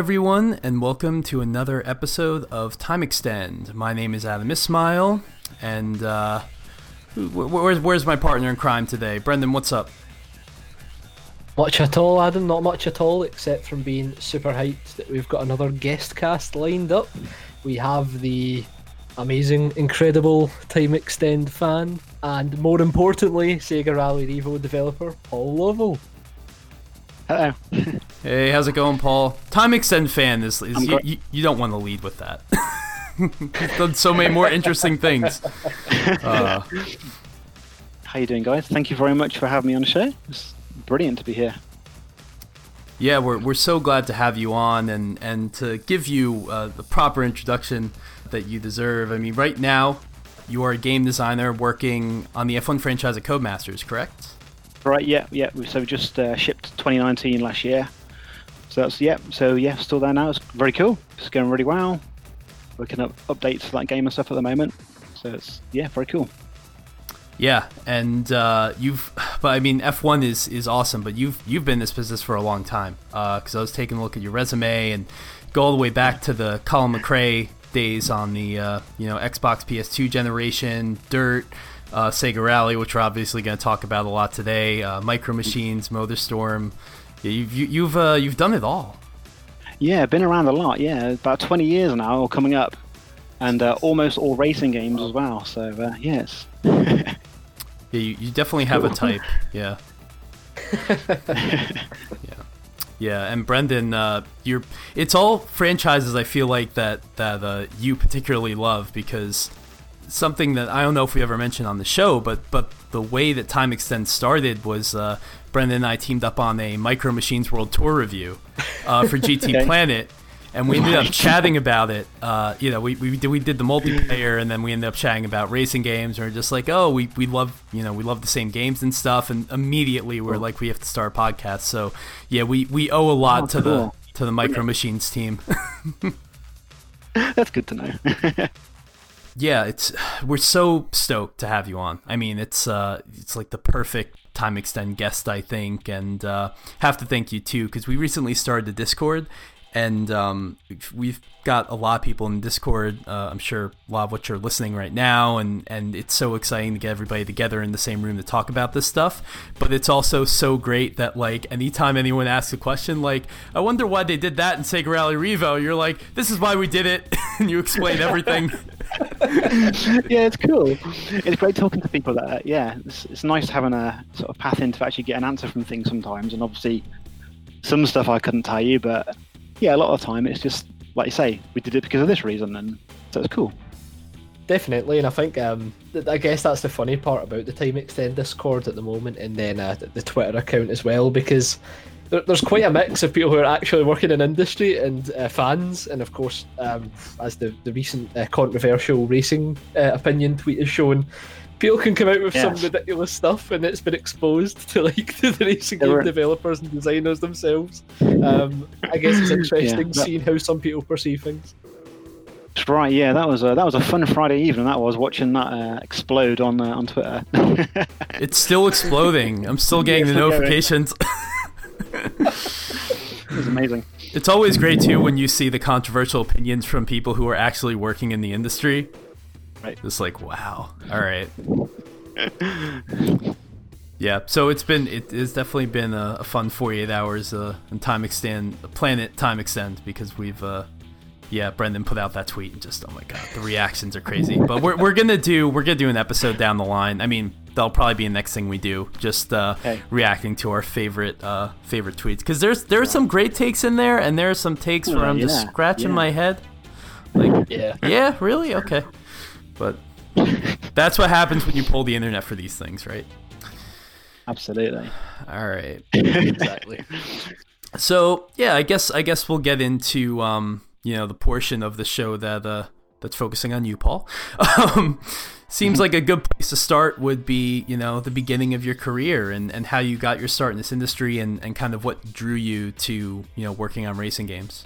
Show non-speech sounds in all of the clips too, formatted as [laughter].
Everyone, and welcome to another episode of Time Extend. My name is Adam Ismail, and uh, where's, where's my partner in crime today? Brendan, what's up? Much at all, Adam. Not much at all, except from being super hyped that we've got another guest cast lined up. We have the amazing, incredible Time Extend fan, and more importantly, Sega Rally Revo developer Paul Lovell. Hello. hey, how's it going, Paul? Time Extend fan is, is you, you, you, don't want to lead with that. [laughs] You've done so many more interesting things. Uh, How you doing, guys? Thank you very much for having me on the show. It's brilliant to be here. Yeah, we're, we're so glad to have you on and, and to give you uh, the proper introduction that you deserve. I mean, right now, you are a game designer working on the F1 franchise at Codemasters, correct? Right, yeah, yeah. So we just uh, shipped 2019 last year. So that's, yeah, so yeah, still there now. It's very cool. It's going really well. Working up updates for that game and stuff at the moment. So it's, yeah, very cool. Yeah, and uh, you've, [sighs] but I mean, F1 is is awesome, but you've you've been in this business for a long time. Because uh, I was taking a look at your resume and go all the way back to the Colin McRae days on the uh, you know Xbox PS2 generation, Dirt, uh, Sega Rally, which we're obviously going to talk about a lot today, uh, Micro Machines, Motorstorm. Yeah, you've you, you've uh, you've done it all. Yeah, been around a lot. Yeah, about 20 years now, coming up, and uh, almost all racing games as well. So uh, yes. [laughs] yeah, you, you definitely have a type. Yeah. [laughs] yeah. Yeah, and Brendan, uh, you're it's all franchises I feel like that that uh, you particularly love because something that I don't know if we ever mentioned on the show, but but the way that Time Extend started was uh, Brendan and I teamed up on a Micro Machines World Tour review uh, for [laughs] GT okay. Planet, and we ended up chatting about it. Uh, you know, we, we did, we did the multiplayer, and then we ended up chatting about racing games. And we're just like, oh, we, we love you know we love the same games and stuff. And immediately we're like, we have to start a podcast. So yeah, we, we owe a lot oh, to cool. the to the Micro Machines team. [laughs] That's good to know. [laughs] yeah, it's we're so stoked to have you on. I mean, it's uh, it's like the perfect time extend guest, I think, and uh, have to thank you too because we recently started the Discord, and um, we've got a lot of people in Discord. Uh, I'm sure a lot of what you're listening right now, and and it's so exciting to get everybody together in the same room to talk about this stuff. But it's also so great that like anytime anyone asks a question, like I wonder why they did that in Sega Rally Revo, you're like, this is why we did it, [laughs] and you explain [laughs] everything. yeah, it's cool. It's great talking to people that, yeah, it's, it's nice having a sort of path in to actually get an answer from things sometimes. And obviously, some stuff I couldn't tell you, but yeah, a lot of the time it's just like you say, we did it because of this reason, and so it's cool. Definitely, and I think um, I guess that's the funny part about the Time Extend Discord at the moment, and then uh, the Twitter account as well, because there, there's quite a mix of people who are actually working in industry and uh, fans, and of course, um, as the the recent uh, controversial racing uh, opinion tweet has shown, people can come out with yes. some ridiculous stuff, and it's been exposed to like to [laughs] the racing game were... developers and designers themselves. Um, I guess it's [laughs] interesting yeah, that... seeing how some people perceive things. Right, yeah, that was a that was a fun Friday evening. That was watching that uh, explode on uh, on Twitter. [laughs] it's still exploding. I'm still getting yeah, the notifications. it was amazing. It's always great too when you see the controversial opinions from people who are actually working in the industry. Right. It's like, wow. All right. [laughs] yeah. So it's been it has definitely been a, a fun 48 hours uh, and time extend planet time extend because we've uh, yeah, Brendan put out that tweet and just oh my god, the reactions are crazy. But we're, we're gonna do we're gonna do an episode down the line. I mean, that'll probably be the next thing we do, just uh, hey. reacting to our favorite uh, favorite tweets because there's there's some great takes in there, and there are some takes where I'm yeah, just scratching yeah. my head. Like, yeah, yeah, really, okay, but that's what happens when you pull the internet for these things, right? Absolutely. All right. [laughs] exactly. So yeah, I guess I guess we'll get into um, you know the portion of the show that uh, that's focusing on you, Paul. [laughs] Um, seems like a good place to start would be you know the beginning of your career and, and how you got your start in this industry and, and kind of what drew you to you know working on racing games.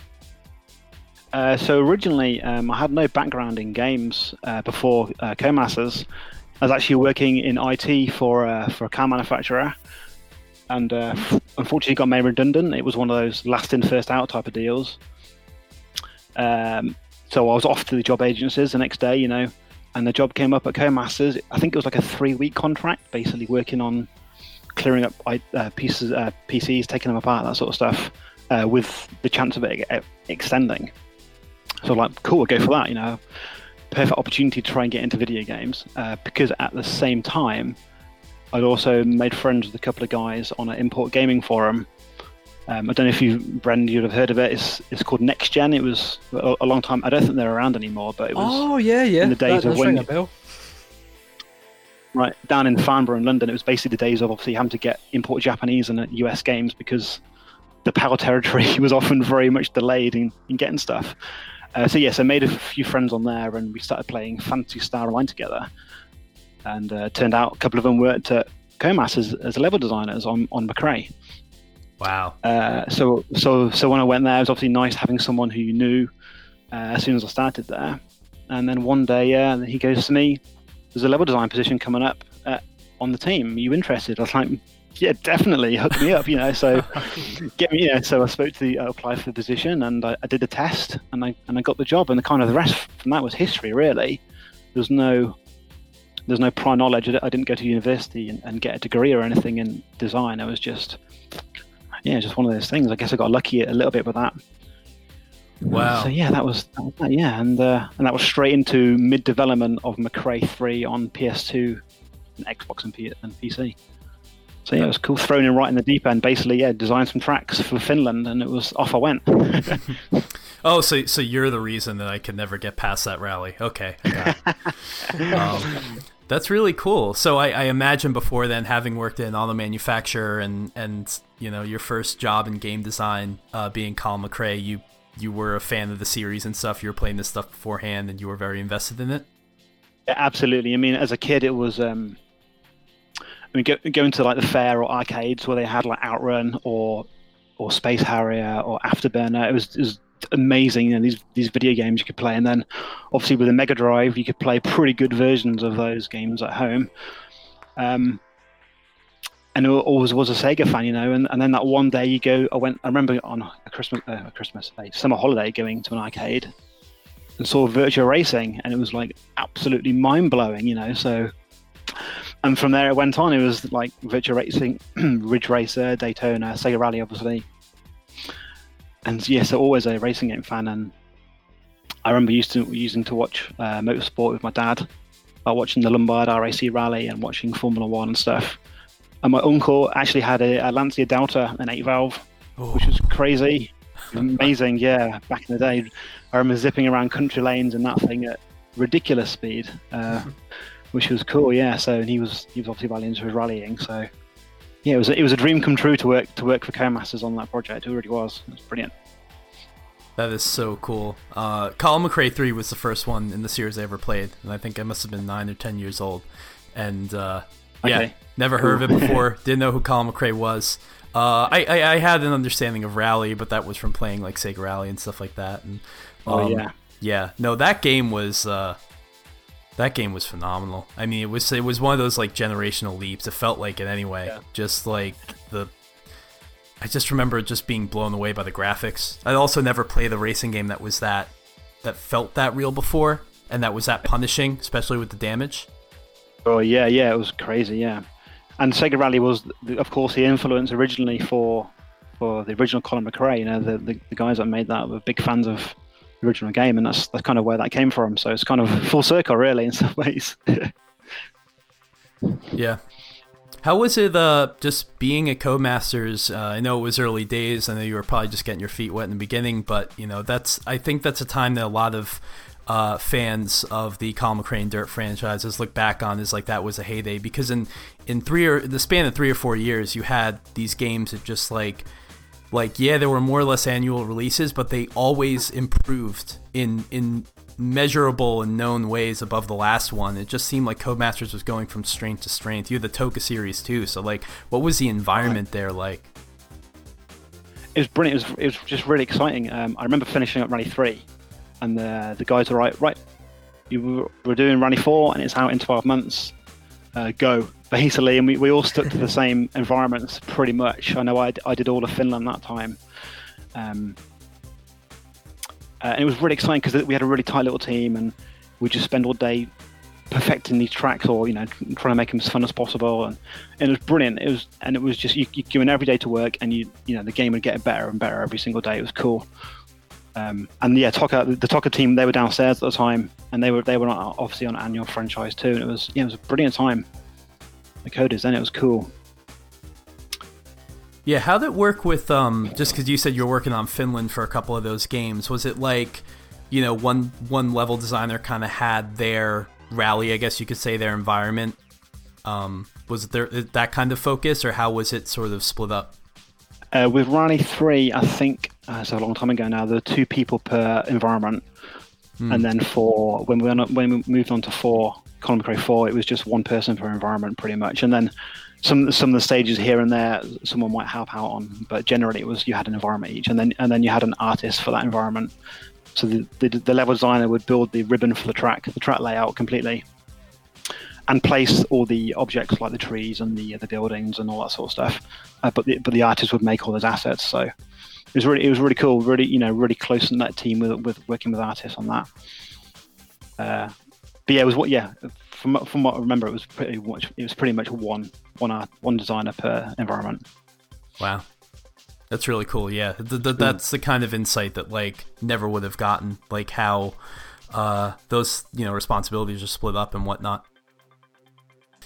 Uh, so originally, um, I had no background in games uh, before uh, Codemasters. I was actually working in IT for uh, for a car manufacturer, and uh, unfortunately got made redundant. It was one of those last in, first out type of deals. Um, so I was off to the job agencies the next day, you know, and the job came up at Codemasters. I think it was like a three week contract, basically working on clearing up uh, pieces, PCs, taking them apart, that sort of stuff, with the chance of it extending. So like, cool, we'll go for that. You know, perfect opportunity to try and get into video games uh, because at the same time, I'd also made friends with a couple of guys on an import gaming forum. Um, I don't know if you, Brendan, you'd have heard of it. It's it's called Next Gen. It was a, a long time. I don't think they're around anymore, but it was. Oh yeah, yeah. In the days that of when. Bell. Right down in Farnborough in London, it was basically the days of obviously having to get import Japanese and US games because the PAL territory [laughs] was often very much delayed in, in getting stuff. Uh, so yes, I made a few friends on there, and we started playing Phantasy Star Online together and uh, turned out a couple of them worked at Comas as, as level designers on on McRae. Wow. Uh, so so so when I went there, it was obviously nice having someone who you knew uh, as soon as I started there. And then one day, yeah, he goes to me, "There's a level design position coming up uh, on the team. Are you interested?" I was like, "Yeah, definitely. Hook me up." You know, so [laughs] get me. Yeah, so I spoke to the uh, apply for the position, and I, I did a test, and I and I got the job. And the kind of the rest from that was history, really. There's no there's no prior knowledge. I didn't go to university and, and, get a degree or anything in design. I was just, yeah, just one of those things. I guess I got lucky a little bit with that. Wow. So yeah, that was, that was that, yeah, and uh, and that was straight into mid development of McRae 3 on PS2, and Xbox, and, P- and PC. So yeah, it was cool. Thrown in right in the deep end. Basically, yeah, designed some tracks for Finland, and it was off I went. [laughs] oh, so so you're the reason that I could never get past that rally. Okay. [laughs] um, that's really cool. So I, I, imagine before then, having worked in auto manufacture and and you know your first job in game design, uh, being Colin McRae, you you were a fan of the series and stuff. You were playing this stuff beforehand, and you were very invested in it. Yeah, absolutely. I mean, as a kid, it was. Um, I mean, go, going to like the fair or arcades where they had like Outrun or or Space Harrier or Afterburner. It was, it was amazing. You know, these these video games you could play, and then obviously with a Mega Drive, you could play pretty good versions of those games at home. Um, and always was a Sega fan, you know. And, and then that one day you go, I went, I remember on a Christmas, uh, a Christmas, a summer holiday, going to an arcade and saw Virtua Racing, and it was like absolutely mind blowing, you know. So, and from there it went on. It was like Virtua Racing, [clears throat] Ridge Racer, Daytona, Sega Rally, obviously, and yes, I'm always a racing game fan, and I remember used to using to watch uh, motorsport with my dad, by watching the Lombard RAC Rally and watching Formula One and stuff. And my uncle actually had a, a Lancia Delta, an eight valve, oh. which was crazy, [laughs] amazing. Yeah, back in the day, I remember zipping around country lanes and that thing at ridiculous speed, uh, which was cool. Yeah, so and he was he was obviously well into his rallying, so yeah, it was a, it was a dream come true to work to work for Codemasters on that project. It really was. It was brilliant. That is so cool. Uh, Colin McRae 3 was the first one in the series I ever played, and I think I must have been 9 or 10 years old. And uh, yeah, okay. never heard of it [laughs] before, didn't know who Colin McRae was. Uh, I, I, I, had an understanding of Rally, but that was from playing like Sega Rally and stuff like that. And, oh, um, oh, yeah. Yeah, no, that game was uh, that game was phenomenal. I mean, it was it was one of those like generational leaps. It felt like it anyway. Yeah. Just like the I just remember just being blown away by the graphics. I also never played a racing game that was that that felt that real before and that was that punishing, especially with the damage. Oh yeah, yeah, it was crazy, yeah. And Sega Rally was, of course, the influence originally for for the original Colin McRae. You know, the, the, the guys that made that were big fans of original game, and that's that's kind of where that came from. So it's kind of [laughs] full circle, really, in some [laughs] ways. [laughs] yeah. How was it uh, just being a Codemasters? Uh, I know it was early days. I know you were probably just getting your feet wet in the beginning, but you know that's I think that's a time that a lot of uh, fans of the Colin McRae Dirt franchises look back on as like that was a heyday because in in three or the span of three or four years you had these games that just like like yeah there were more or less annual releases but they always improved in in measurable and known ways above the last one. It just seemed like codemasters was going from strength to strength. You had the TOCA series too so like what was the environment there like? It was brilliant. It was, it was just really exciting. Um, i remember finishing up rally 3 and the, the guys were like, right you were, doing rally 4 and it's out in 12 months. Uh, go basically, and we, we all stuck to the same environments pretty much. I know I, I did all of Finland that time. Um, uh, and it was really exciting because we had a really tight little team and we just spend all day perfecting these tracks or you know trying to make them as fun as possible. And, and it was brilliant. It was and it was just you, you go in every day to work and you you know the game would get better and better every single day. It was cool. Um, and yeah TOCA the TOCA team they were downstairs at the time and they were they were obviously on annual franchise too. And it was yeah it was a brilliant time the coders and it was cool yeah how did it work with um just because you said you're working on finland for a couple of those games was it like you know one one level designer kind of had their rally, I guess you could say, their environment? Um, was it there that kind of focus, or how was it sort of split up? Uh, with Rally 3, I think uh, it's a long time ago now, there were two people per environment. Mm. And then for when we, when we moved on to 4, Colin McRae 4, it was just one person per environment pretty much. And then some some of the stages here and there, someone might help out on, but generally it was you had an environment each, and then and then you had an artist for that environment. So the, the, the, level designer would build the ribbon for the track, the track layout completely, and place all the objects like the trees and the the buildings and all that sort of stuff. Uh, but the but the artist would make all those assets. So it was really it was really cool, really you know really close in that team with with working with artists on that. Uh, but yeah, it was what yeah from from what I remember, it was pretty much it was pretty much one one art, one designer per environment. Wow. That's really cool. Yeah, the, the, that's the kind of insight that like never would have gotten, like how uh, those you know responsibilities are split up and whatnot.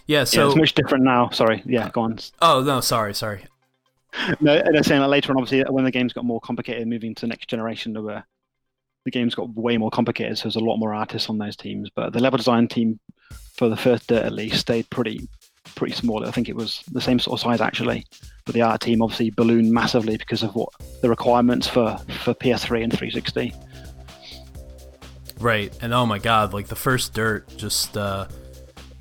Yeah, so yeah, it's much different now. Sorry, yeah, go on. Oh no, sorry, sorry. No, and I'm saying that later on, obviously, when the games got more complicated, moving to the next generation, there were the games got way more complicated. So there's a lot more artists on those teams. But the level design team, for the first dirt at least, stayed pretty pretty small. I think it was the same sort of size actually. But the art team obviously ballooned massively because of what the requirements for for PS3 and 360. Right, and oh my god, like the first Dirt just. uh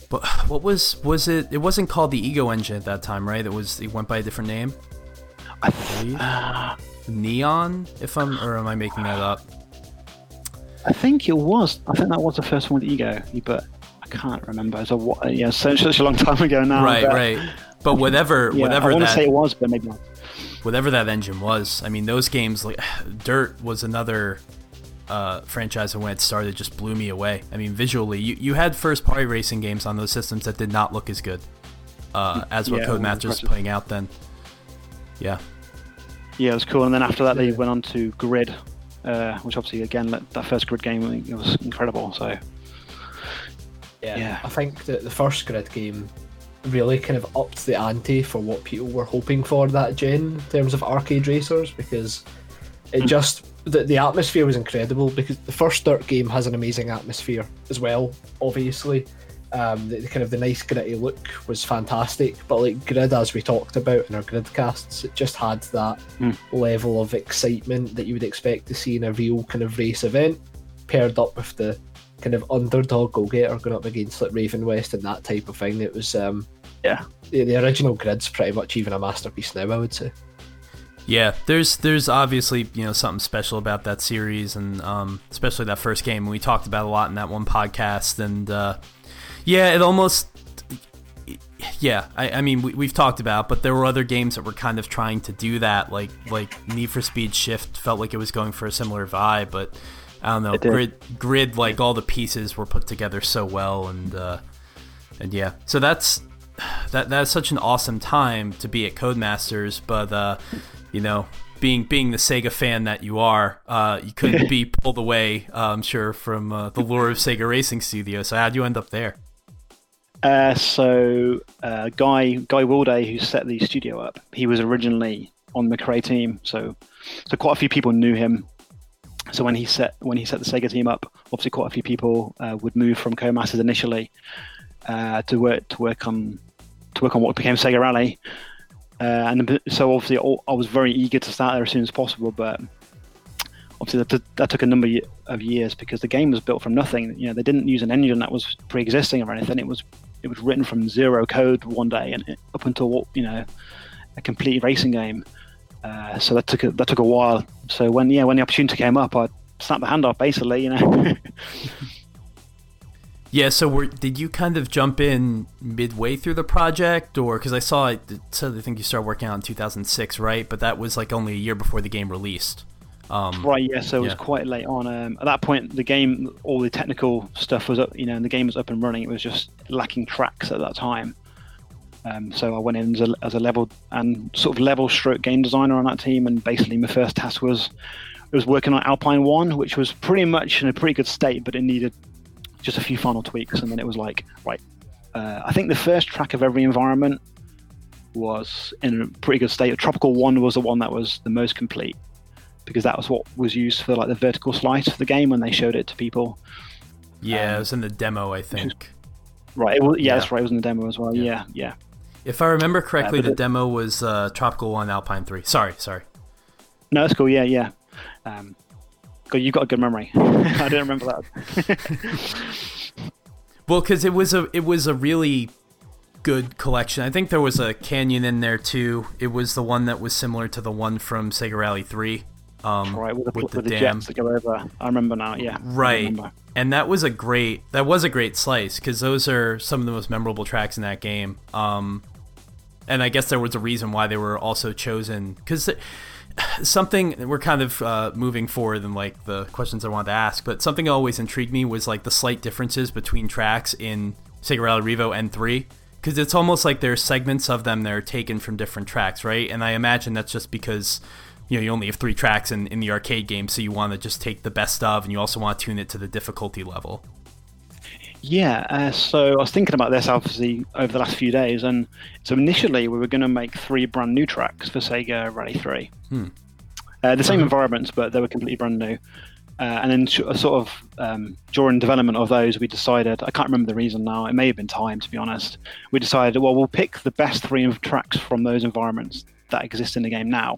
but what was was it? It wasn't called the Ego Engine at that time, right? It was it went by a different name. I believe. Uh, Neon, if I'm or am I making that up? I think it was. I think that was the first one with Ego, but I can't remember. It's a yeah, such, such a long [laughs] time ago now. Right, but, right. But whatever, [laughs] yeah, whatever. I want that, to say it was, but maybe not. Whatever that engine was, I mean, those games like [sighs] Dirt was another uh, franchise and when it started just blew me away. I mean, visually, you, you had first party racing games on those systems that did not look as good uh, as what yeah, Codemasters was putting out then. Yeah. Yeah, it was cool. And then after that, they went on to Grid, uh, which obviously, again, that first Grid game it was incredible. So yeah, yeah. I think that the first grid game really kind of upped the ante for what people were hoping for that gen in terms of arcade racers because it hmm. just the, the atmosphere was incredible because the first dirt game has an amazing atmosphere as well obviously um, the, the, kind of the nice gritty look was fantastic but like grid as we talked about in our grid casts it just had that mm. level of excitement that you would expect to see in a real kind of race event paired up with the kind of underdog go getter going up against like Ravenwest and that type of thing. It was um yeah. The, the original grid's pretty much even a masterpiece now, I would say. Yeah, there's there's obviously you know something special about that series, and um, especially that first game. We talked about a lot in that one podcast, and uh, yeah, it almost yeah. I, I mean, we, have talked about, but there were other games that were kind of trying to do that, like like Need for Speed Shift felt like it was going for a similar vibe, but I don't know. Grid, grid, like all the pieces were put together so well, and uh, and yeah. So that's that that's such an awesome time to be at Codemasters, but uh, you know, being being the Sega fan that you are, uh, you couldn't [laughs] be pulled away. Uh, I'm sure from uh, the lure of Sega Racing Studio. So how'd you end up there? Uh, so uh, Guy Guy Wilday, who set the studio up, he was originally on the McRae team. So so quite a few people knew him so when he set when he set the Sega team up, obviously quite a few people uh, would move from Codemasters initially uh, to work to work on to work on what became Sega Rally. Uh, and so obviously I was very eager to start there as soon as possible, but obviously that, that took a number of years because the game was built from nothing. You know, they didn't use an engine that was pre-existing or anything. It was it was written from zero code one day and up until you know a complete racing game. Uh, so that took a, that took a while. So when yeah when the opportunity came up, I snapped the hand off basically. You know. [laughs] Yeah, so were, did you kind of jump in midway through the project, or because I saw it said I think you started working on in 2006, right? But that was like only a year before the game released. Um, Right, yeah. So it was yeah. quite late on. Um, at that point, the game, all the technical stuff was up, you know, and the game was up and running. It was just lacking tracks at that time. Um, so I went in as a, as a level and sort of level stroke game designer on that team, and basically my first task was it was working on Alpine One, which was pretty much in a pretty good state, but it needed just a few final tweaks, and then it was like, right. Uh, I think the first track of every environment was in a pretty good state. Tropical One was the one that was the most complete because that was what was used for like the vertical slice for the game when they showed it to people. yeah, Um, it was in the demo, I think. Right. It was, yeah, Yeah. that's right. It was in the demo as well. Yeah. Yeah, yeah. If I remember correctly, but the it- demo was uh, Tropical One, Alpine Three. Sorry, sorry. No, that's cool. Yeah, yeah. Um, God, you've got a good memory. [laughs] I didn't remember that. [laughs] Well, because it was a it was a really good collection. I think there was a canyon in there too. It was the one that was similar to the one from Sega Rally Three. Um, right, with the, with with the the, jets that go over. I remember now. Yeah. Right. and that was a great that was a great slice because those are some of the most memorable tracks in that game um and i guess there was a reason why they were also chosen because [sighs] something we're kind of uh, moving forward in like the questions i wanted to ask but something that always intrigued me was like the slight differences between tracks in sega rally revo n3 because it's almost like there's segments of them that are taken from different tracks right and i imagine that's just because you know you only have three tracks in, in the arcade game so you want to just take the best of and you also want to tune it to the difficulty level Yeah, uh, so I was thinking about this obviously over the last few days, and so initially we were going to make three brand new tracks for Sega Rally 3. Hmm. Uh, the same Mhm. environments, but they were completely brand new. Uh, and then sh- sort of um, during development of those, we decided, I can't remember the reason now, it may have been time to be honest. We decided, well, we'll pick the best three of- tracks from those environments that exist in the game now,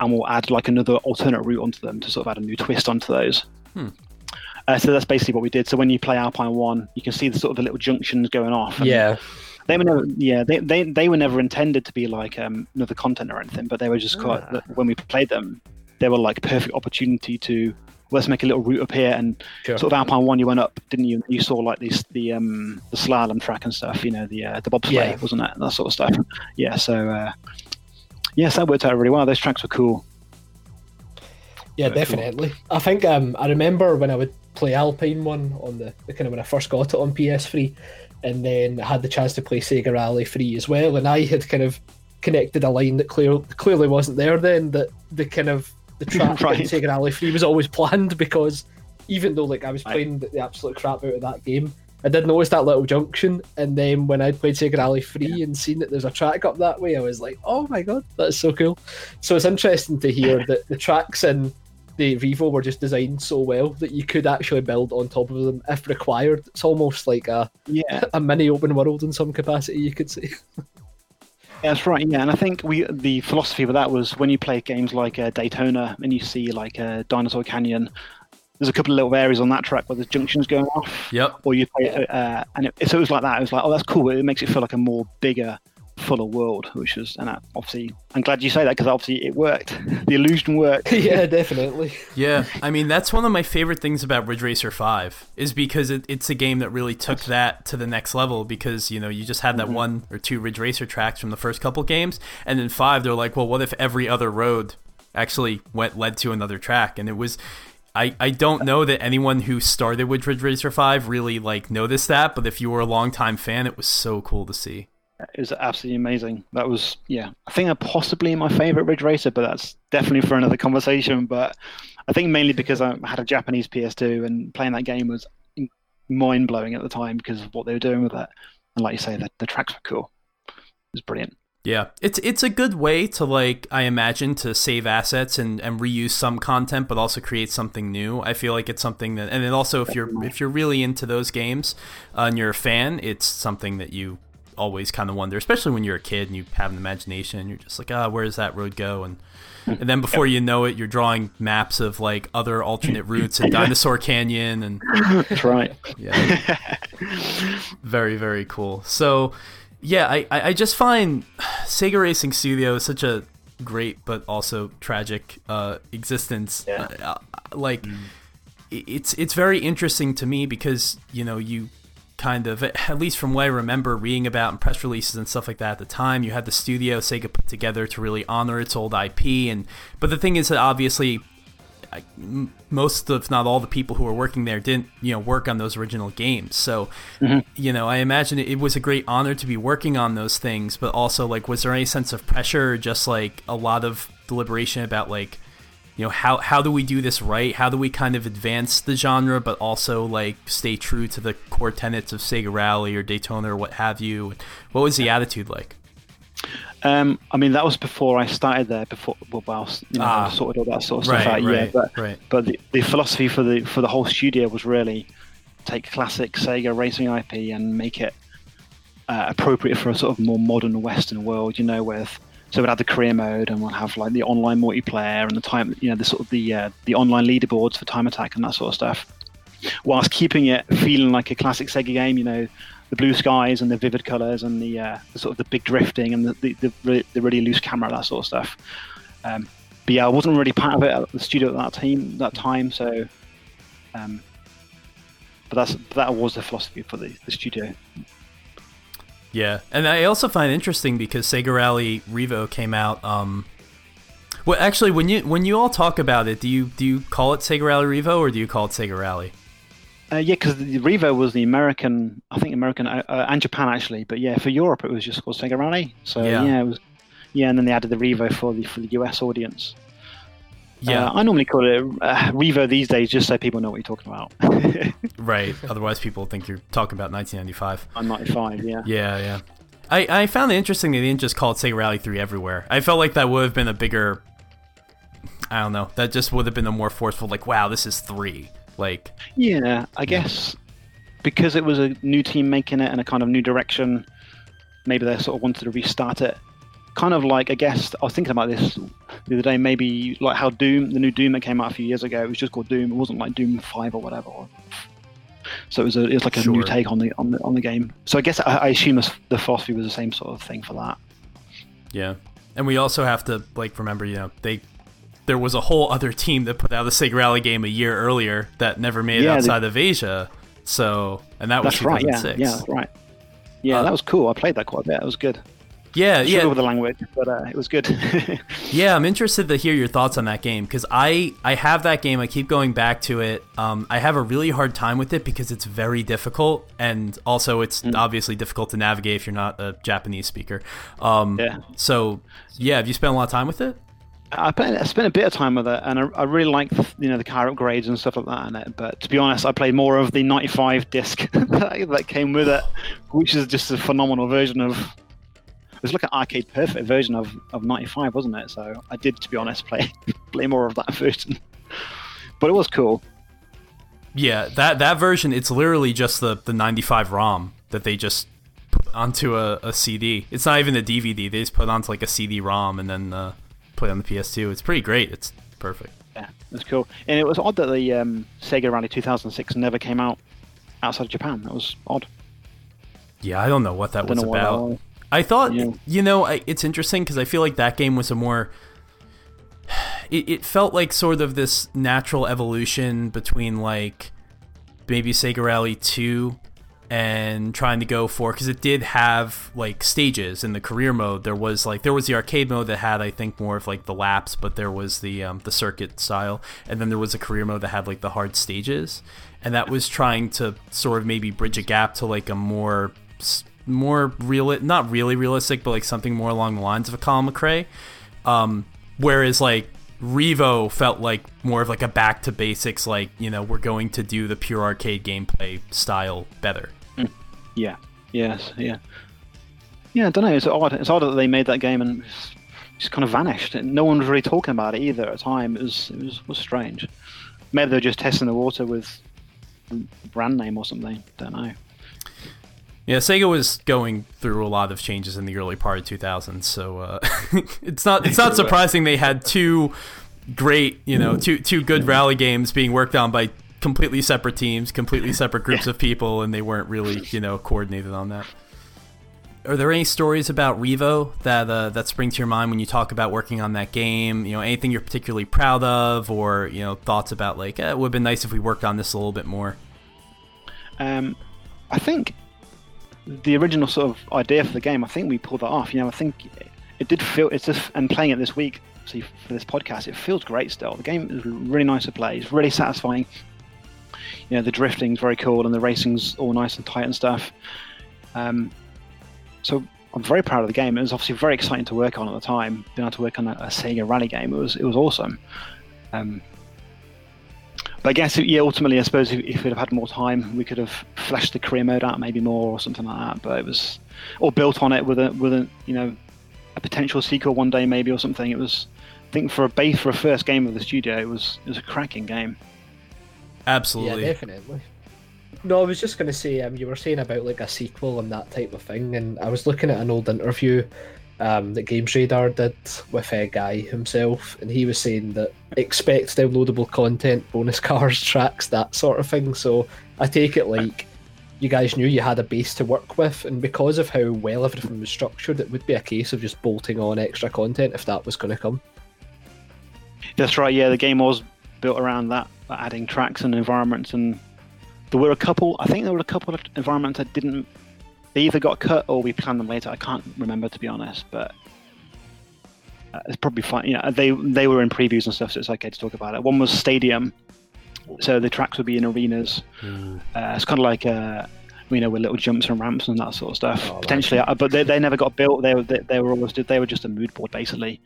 and we'll add like another alternate route onto them to sort of add a new twist onto those. Hmm. Uh, so that's basically what we did. So when you play Alpine One, you can see the sort of the little junctions going off. and Yeah. they were never, yeah, they, they, they were never intended to be like um, another content or anything, but they were just quite. Ah. When we played them, they were like perfect opportunity to let's make a little route up here and Sure. sort of Alpine One. You went up, didn't you? You saw like these the um the slalom track and stuff. You know the uh, the bobsleigh, Yeah. wasn't it? That sort of stuff. Yeah. So uh, yes, that worked out really well. Those tracks were cool. Yeah, Very cool. definitely. I think um, I remember when I would play Alpine one on the, the kind of when I first got it on PS3, and then I had the chance to play Sega Rally 3 as well, and I had kind of connected a line that clear, clearly wasn't there then. That the kind of the [laughs] track Right. in Sega Rally 3 was always [laughs] planned because even though like I was Right. playing the, the absolute crap out of that game. I did notice that little junction, and then when I played Sega Rally 3 and seen that there's a track up that way, I was like, oh my god, that's so cool. So it's interesting to hear that the tracks in the Revo were just designed so well that you could actually build on top of them if required. It's almost like a, Yeah. [laughs] a mini open world in some capacity, you could say. Yeah, that's right. Yeah, and I think we the philosophy with that was when you play games like uh, Daytona and you see like uh, Dinosaur Canyon. There's a couple of little areas on that track where there's junctions going off, Yep. or you play, uh, and it, so it was like that. It was like, oh, that's cool. It makes it feel like a more bigger, fuller world, which was, and that, obviously, I'm glad you say that because obviously it worked. [laughs] the illusion worked. [laughs] yeah, definitely. [laughs] Yeah, I mean that's one of my favorite things about Ridge Racer Five is because it, it's a game that really took that to the next level. Because you know you just had that one or two Ridge Racer tracks from the first couple games, and then five they're like, well, what if every other road actually went led to another track? And it was, I I don't know that anyone who started with Ridge Racer Five really like noticed that, but if you were a longtime fan, it was so cool to see. It was absolutely amazing. That was, yeah, I think possibly my favorite Ridge Racer, but that's definitely for another conversation. But I think mainly because I had a Japanese PS2 and playing that game was mind blowing at the time because of what they were doing with it. And like you say, the, the tracks were cool. It was brilliant. Yeah, it's it's a good way to like I imagine to save assets and, and reuse some content, but also create something new. I feel like it's something that, and then also if you're if you're really into those games uh, and you're a fan, it's something that you always kind of wonder, especially when you're a kid and you have an imagination. You're just like, ah, where does that road go? And and then before you know it, you're drawing maps of like other alternate [laughs] routes and Dinosaur Canyon and That's right. yeah, very very cool. So yeah, I I just find Sega Racing Studio is such a great but also tragic uh, existence. Yeah. Uh, uh, like i- it's it's very interesting to me because you know you kind of at least from what I remember reading about in press releases and stuff like that at the time. You had the studio Sega put together to really honor its old IP, and but the thing is that obviously I, most if not all the people who were working there didn't you know work on those original games. So mm-hmm. you know i imagine it, was a great honor to be working on those things but also like was there any sense of pressure or just like a lot of deliberation about like you know how how do we do this right? How do we kind of advance the genre but also like stay true to the core tenets of sega rally or daytona or what have you? What was the attitude like Um, I mean, that was before I started there. Before, well, whilst you know, Ah. I sorted all that sort of Right, stuff out. yeah, but right. but the, the philosophy for the for the whole studio was really take classic Sega racing IP and make it uh, appropriate for a sort of more modern Western world. You know, with so we'd have the career mode and we'll have like the online multiplayer and the time, you know, the sort of the uh, the online leaderboards for time attack and that sort of stuff, whilst keeping it feeling like a classic Sega game. You know, the blue skies and the vivid colors and the, uh, the sort of the big drifting and the the, the, re- the really loose camera, that sort of stuff. Um, but yeah, I wasn't really part of it at the studio at that team that time, so. Um, but that's that was the philosophy for the, the studio. Yeah, and I also find interesting because Sega Rally Revo came out. Um, well, actually, when you when you all talk about it, do you do you call it Sega Rally Revo or do you call it Sega Rally? Uh, yeah, because the Revo was the American, I think American uh, uh, and Japan actually, but yeah, for Europe it was just called Sega Rally. So Yeah. yeah. it was. Yeah, and then they added the Revo for the for the US audience. Yeah, Uh, I normally call it uh, Revo these days, just so people know what you're talking about. [laughs] right. Otherwise, people think you're talking about 1995. I'm 95, yeah. Yeah, yeah. I, I found it interesting they didn't just call it Sega Rally 3 everywhere. I felt like that would have been a bigger. I don't know. That just would have been a more forceful, like, wow, this is three. Like, Yeah, I guess because it was a new team making it and a kind of new direction, maybe they sort of wanted to restart it. Kind of like, I guess, I was thinking about this the other day, maybe like how Doom, the new Doom that came out a few years ago, it was just called Doom. It wasn't like Doom 5 or whatever. So it was, a, it was like a new take on the, on the on the game. So I guess I, I assume the philosophy was the same sort of thing for that. Yeah, and we also have to like remember, you know, they there was a whole other team that put out the Sega Rally game a year earlier that never made it Yeah, they- outside of Asia. So, and that was That's right, yeah, 2006. yeah, that's right. Yeah, Uh, that was cool. I played that quite a bit. It was good. yeah, Struggle yeah. with the language, but uh, it was good. [laughs] Yeah, I'm interested to hear your thoughts on that game because I I have that game. I keep going back to it. Um, I have a really hard time with it because it's very difficult, and also it's Mm. obviously difficult to navigate if you're not a Japanese speaker. Um, Yeah. So yeah, have you spent a lot of time with it? I spent, a bit of time with it, and I, I really like you know the car upgrades and stuff like that in it. But to be honest, I played more of the '95 disc [laughs] that came with it, which is just a phenomenal version of. It was like an arcade perfect version of, of '95, wasn't it? So I did, to be honest, play [laughs] play more of that [laughs] version. But it was cool. Yeah, that that version. It's literally just the the 95 ROM that they just put onto a, a CD. It's not even a DVD. They just put onto like a CD-ROM and then uh, play on the PS2. It's pretty great. It's perfect. Yeah, was cool. And it was odd that the um, Sega Rally 2006 never came out outside of Japan. That was odd. Yeah, I don't know what that was know why that about. I thought, Yeah. you know, I, it's interesting because I feel like that game was a more. [sighs] It, it felt like sort of this natural evolution between like maybe Sega Rally 2 and trying to go for because it did have like stages in the career mode. There was like there was the arcade mode that had I think more of like the laps, but there was the um, the circuit style, and then there was a career mode that had like the hard stages, and that was trying to sort of maybe bridge a gap to like a more more real not really realistic, but like something more along the lines of a Colin McRae. Um, whereas like Revo felt like more of like a back to basics, like you know we're going to do the pure arcade gameplay style better. Yeah. Yes. Yeah. Yeah. I don't know. It's odd. It's odd that they made that game and it's just kind of vanished. And no one was really talking about it either at the time. It was it was, was strange. Maybe they're just testing the water with the brand name or something. Don't know. Yeah, Sega was going through a lot of changes in the early part of 2000, so uh, [laughs] it's not it's not surprising they had two great, you know, two two good rally games being worked on by completely separate teams, completely separate groups of people, and they weren't really, [laughs] you know, coordinated on that. Are there any stories about Revo that uh, that spring to your mind when you talk about working on that game? You know, anything you're particularly proud of, or you know, thoughts about like eh, it would have been nice if we worked on this a little bit more. Um, I think the original sort of idea for the game, I think we pulled that off. You know, I think it did feel it's just and playing it this week see for this podcast, it feels great still. The game is really nice to play. It's really satisfying. You know, the drifting's very cool and the racing's all nice and tight and stuff. Um, so I'm very proud of the game. It was obviously very exciting to work on at the time. Being able to work on a, a Sega rally game, it was it was awesome. Um, but I guess, yeah, ultimately, I suppose if, if we'd have had more time, we could have fleshed the career mode out maybe more or something like that. But it was, or built on it with a with a you know, a potential sequel one day maybe or something. It was, I think for a base for a first game of the studio, it was it was a cracking game. Absolutely, yeah, definitely. No, I was just going to say, um, you were saying about like a sequel and that type of thing, and I was looking at an old interview um, that Games Radar did with a guy himself, and he was saying that expect downloadable content, bonus [laughs] cars, tracks, that sort of thing. So I take it like you guys knew you had a base to work with, and because of how well everything was structured, it would be a case of just bolting on extra content if that was going to come. That's right. Yeah, the game was built around that, adding tracks and environments, and there were a couple. I think there were a couple of environments that didn't they either got cut or we planned them later. I can't remember to be honest, but uh, it's probably fine. You know, they they were in previews and stuff, so it's okay to talk about it. One was Stadium, so the tracks would be in arenas. Mm. Uh, it's kind of like a you know with little jumps and ramps and that sort of stuff. Oh, Potentially, uh, but they, they never got built. They were they, they were always they were just a mood board basically.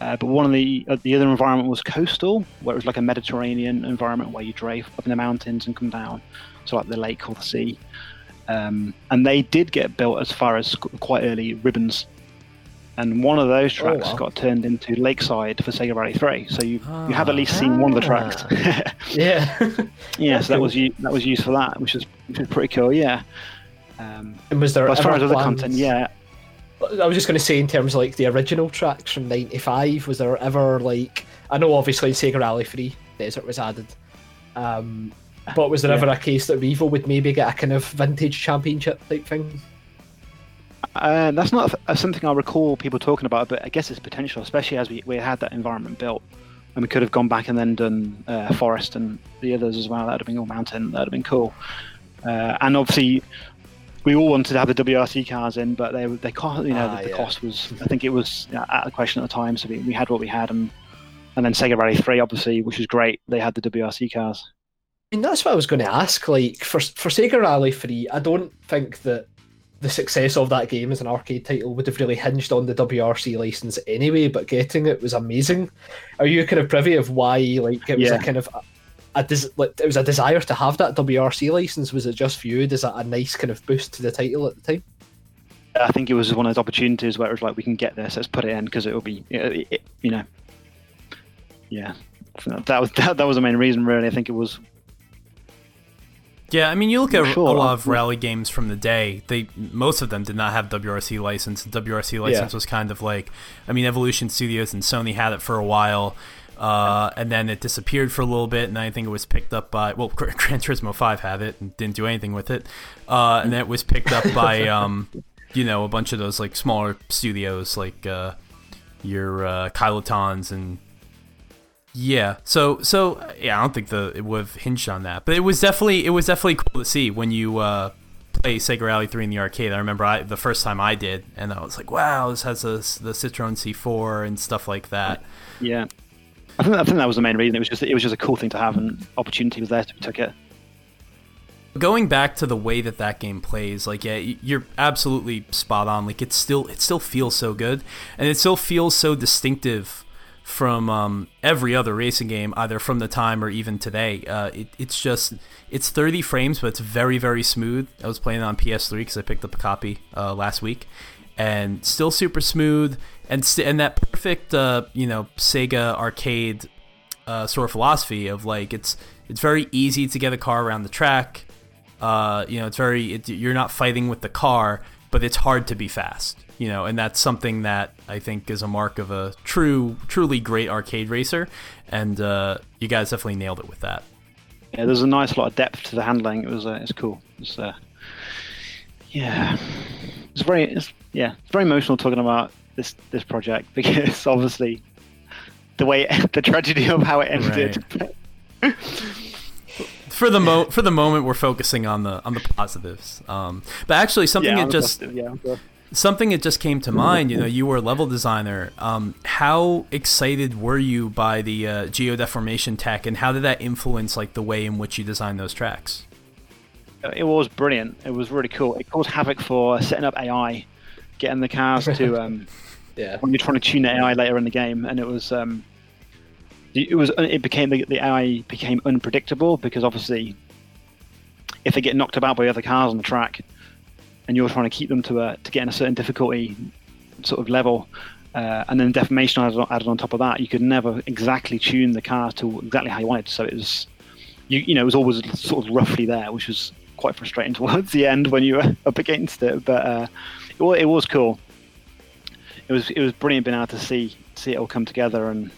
Uh, but one of the uh, the other environment was coastal, where it was like a Mediterranean environment where you drive up in the mountains and come down, so like the lake or the sea. Um, and they did get built as far as quite early ribbons. And one of those oh, tracks oh, wow. got turned into Lakeside for Sega Rally 3. So you you have at least ah. seen one of the tracks. [laughs] yeah. yeah, [laughs] so that was that was used for that, which was which was pretty cool. Yeah. Um, and was there as far as other content? Yeah. I was just going to say, in terms of like the original tracks from '95, was there ever like I know obviously Sega Rally 3 Desert was added, um, but was there yeah. ever a case that Revo would maybe get a kind of vintage championship type thing? Uh, that's not something I recall people talking about, but I guess it's potential, especially as we, we had that environment built. And we could have gone back and then done uh, Forest and the others as well. That would have been all mountain. That would have been cool. Uh, and obviously, we all wanted to have the WRC cars in, but they they cost you know ah, the, the yeah. cost was I think it was you know, at the question at the time. So we, we had what we had, and and then Sega Rally Three, obviously, which was great. They had the WRC cars. I mean, that's what I was going to ask. Like for for Sega Rally Three, I don't think that the success of that game as an arcade title would have really hinged on the WRC license anyway. But getting it was amazing. Are you kind of privy of why? Like it was yeah. a kind of a, a des- like, it was a desire to have that WRC license. Was it just viewed as a, a nice kind of boost to the title at the time? I think it was one of those opportunities where it was like we can get this, let's put it in because it will be, it, it, you know, yeah. that was [laughs] that, that was the main reason, really. I think it was yeah, I mean, you look at sure. a lot of rally games from the day. They most of them did not have WRC license. The WRC license yeah. was kind of like, I mean, Evolution Studios and Sony had it for a while, uh, and then it disappeared for a little bit. And I think it was picked up by well, [laughs] Gran Turismo Five had it and didn't do anything with it, uh, and then it was picked up by [laughs] um, you know a bunch of those like smaller studios like uh, your uh, Kylotonns and yeah. So so yeah, I don't think the it would have hinged on that, but it was definitely it was definitely cool to see when you uh, play Sega Rally Three in the arcade. I remember I, the first time I did, and I was like, wow, this has a, the Citroen C4 and stuff like that. Yeah. I think, I think that was the main reason. It was just it was just a cool thing to have, and opportunity was there, so we took it. Going back to the way that that game plays, like yeah, you're absolutely spot on. Like it still it still feels so good, and it still feels so distinctive from um, every other racing game, either from the time or even today. Uh, it, it's just it's 30 frames, but it's very very smooth. I was playing on PS3 because I picked up a copy uh, last week, and still super smooth and st- and that perfect uh, you know Sega arcade uh, sort of philosophy of like it's it's very easy to get a car around the track. Uh, you know, it's very it, you're not fighting with the car, but it's hard to be fast you know, and that's something that I think is a mark of a true, truly great arcade racer, and uh, you guys definitely nailed it with that. Yeah, there's a nice lot of depth to the handling. It was, uh, it's cool. It's, uh, yeah, it's very, it's, yeah, it's very emotional talking about this this project [laughs] because obviously the way [laughs] the tragedy of how it ended. Right. for the mo [laughs] for the moment we're focusing on the on the positives. Um, but actually, something yeah, that just positive, yeah, something that just came to mind. You know, you were a level designer. Um, how excited were you by the uh, geodeformation tech, and how did that influence like the way in which you design those tracks? it was brilliant. It was really cool. It caused havoc for setting up AI, getting the cars to um, Yeah. when you're trying to tune the AI later in the game, and it was um, it was it became the, the AI became unpredictable because obviously if they get knocked about by other cars on the track, and you're trying to keep them to a to get in a certain difficulty sort of level. Uh, and then deformation added on, added on top of that, you could never exactly tune the car to exactly how you wanted. So it was, you you know, it was always sort of roughly there, which was quite frustrating [laughs] towards the end when you were up against it. But uh, it, it was cool. It was it was brilliant being able to see see it all come together and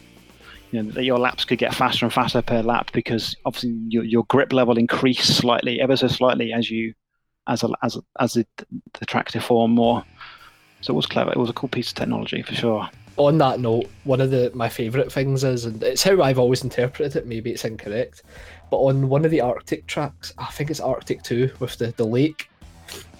you know that your laps could get faster and faster per lap because obviously your, your grip level increased slightly, ever so slightly as you as a, as a, as the, the track deformed more. So it was clever. It was a cool piece of technology for sure. on that note, one of the my favourite things is, and it's how I've always interpreted it. Maybe it's incorrect, but on one of the Arctic tracks, I think it's Arctic Two with the the lake,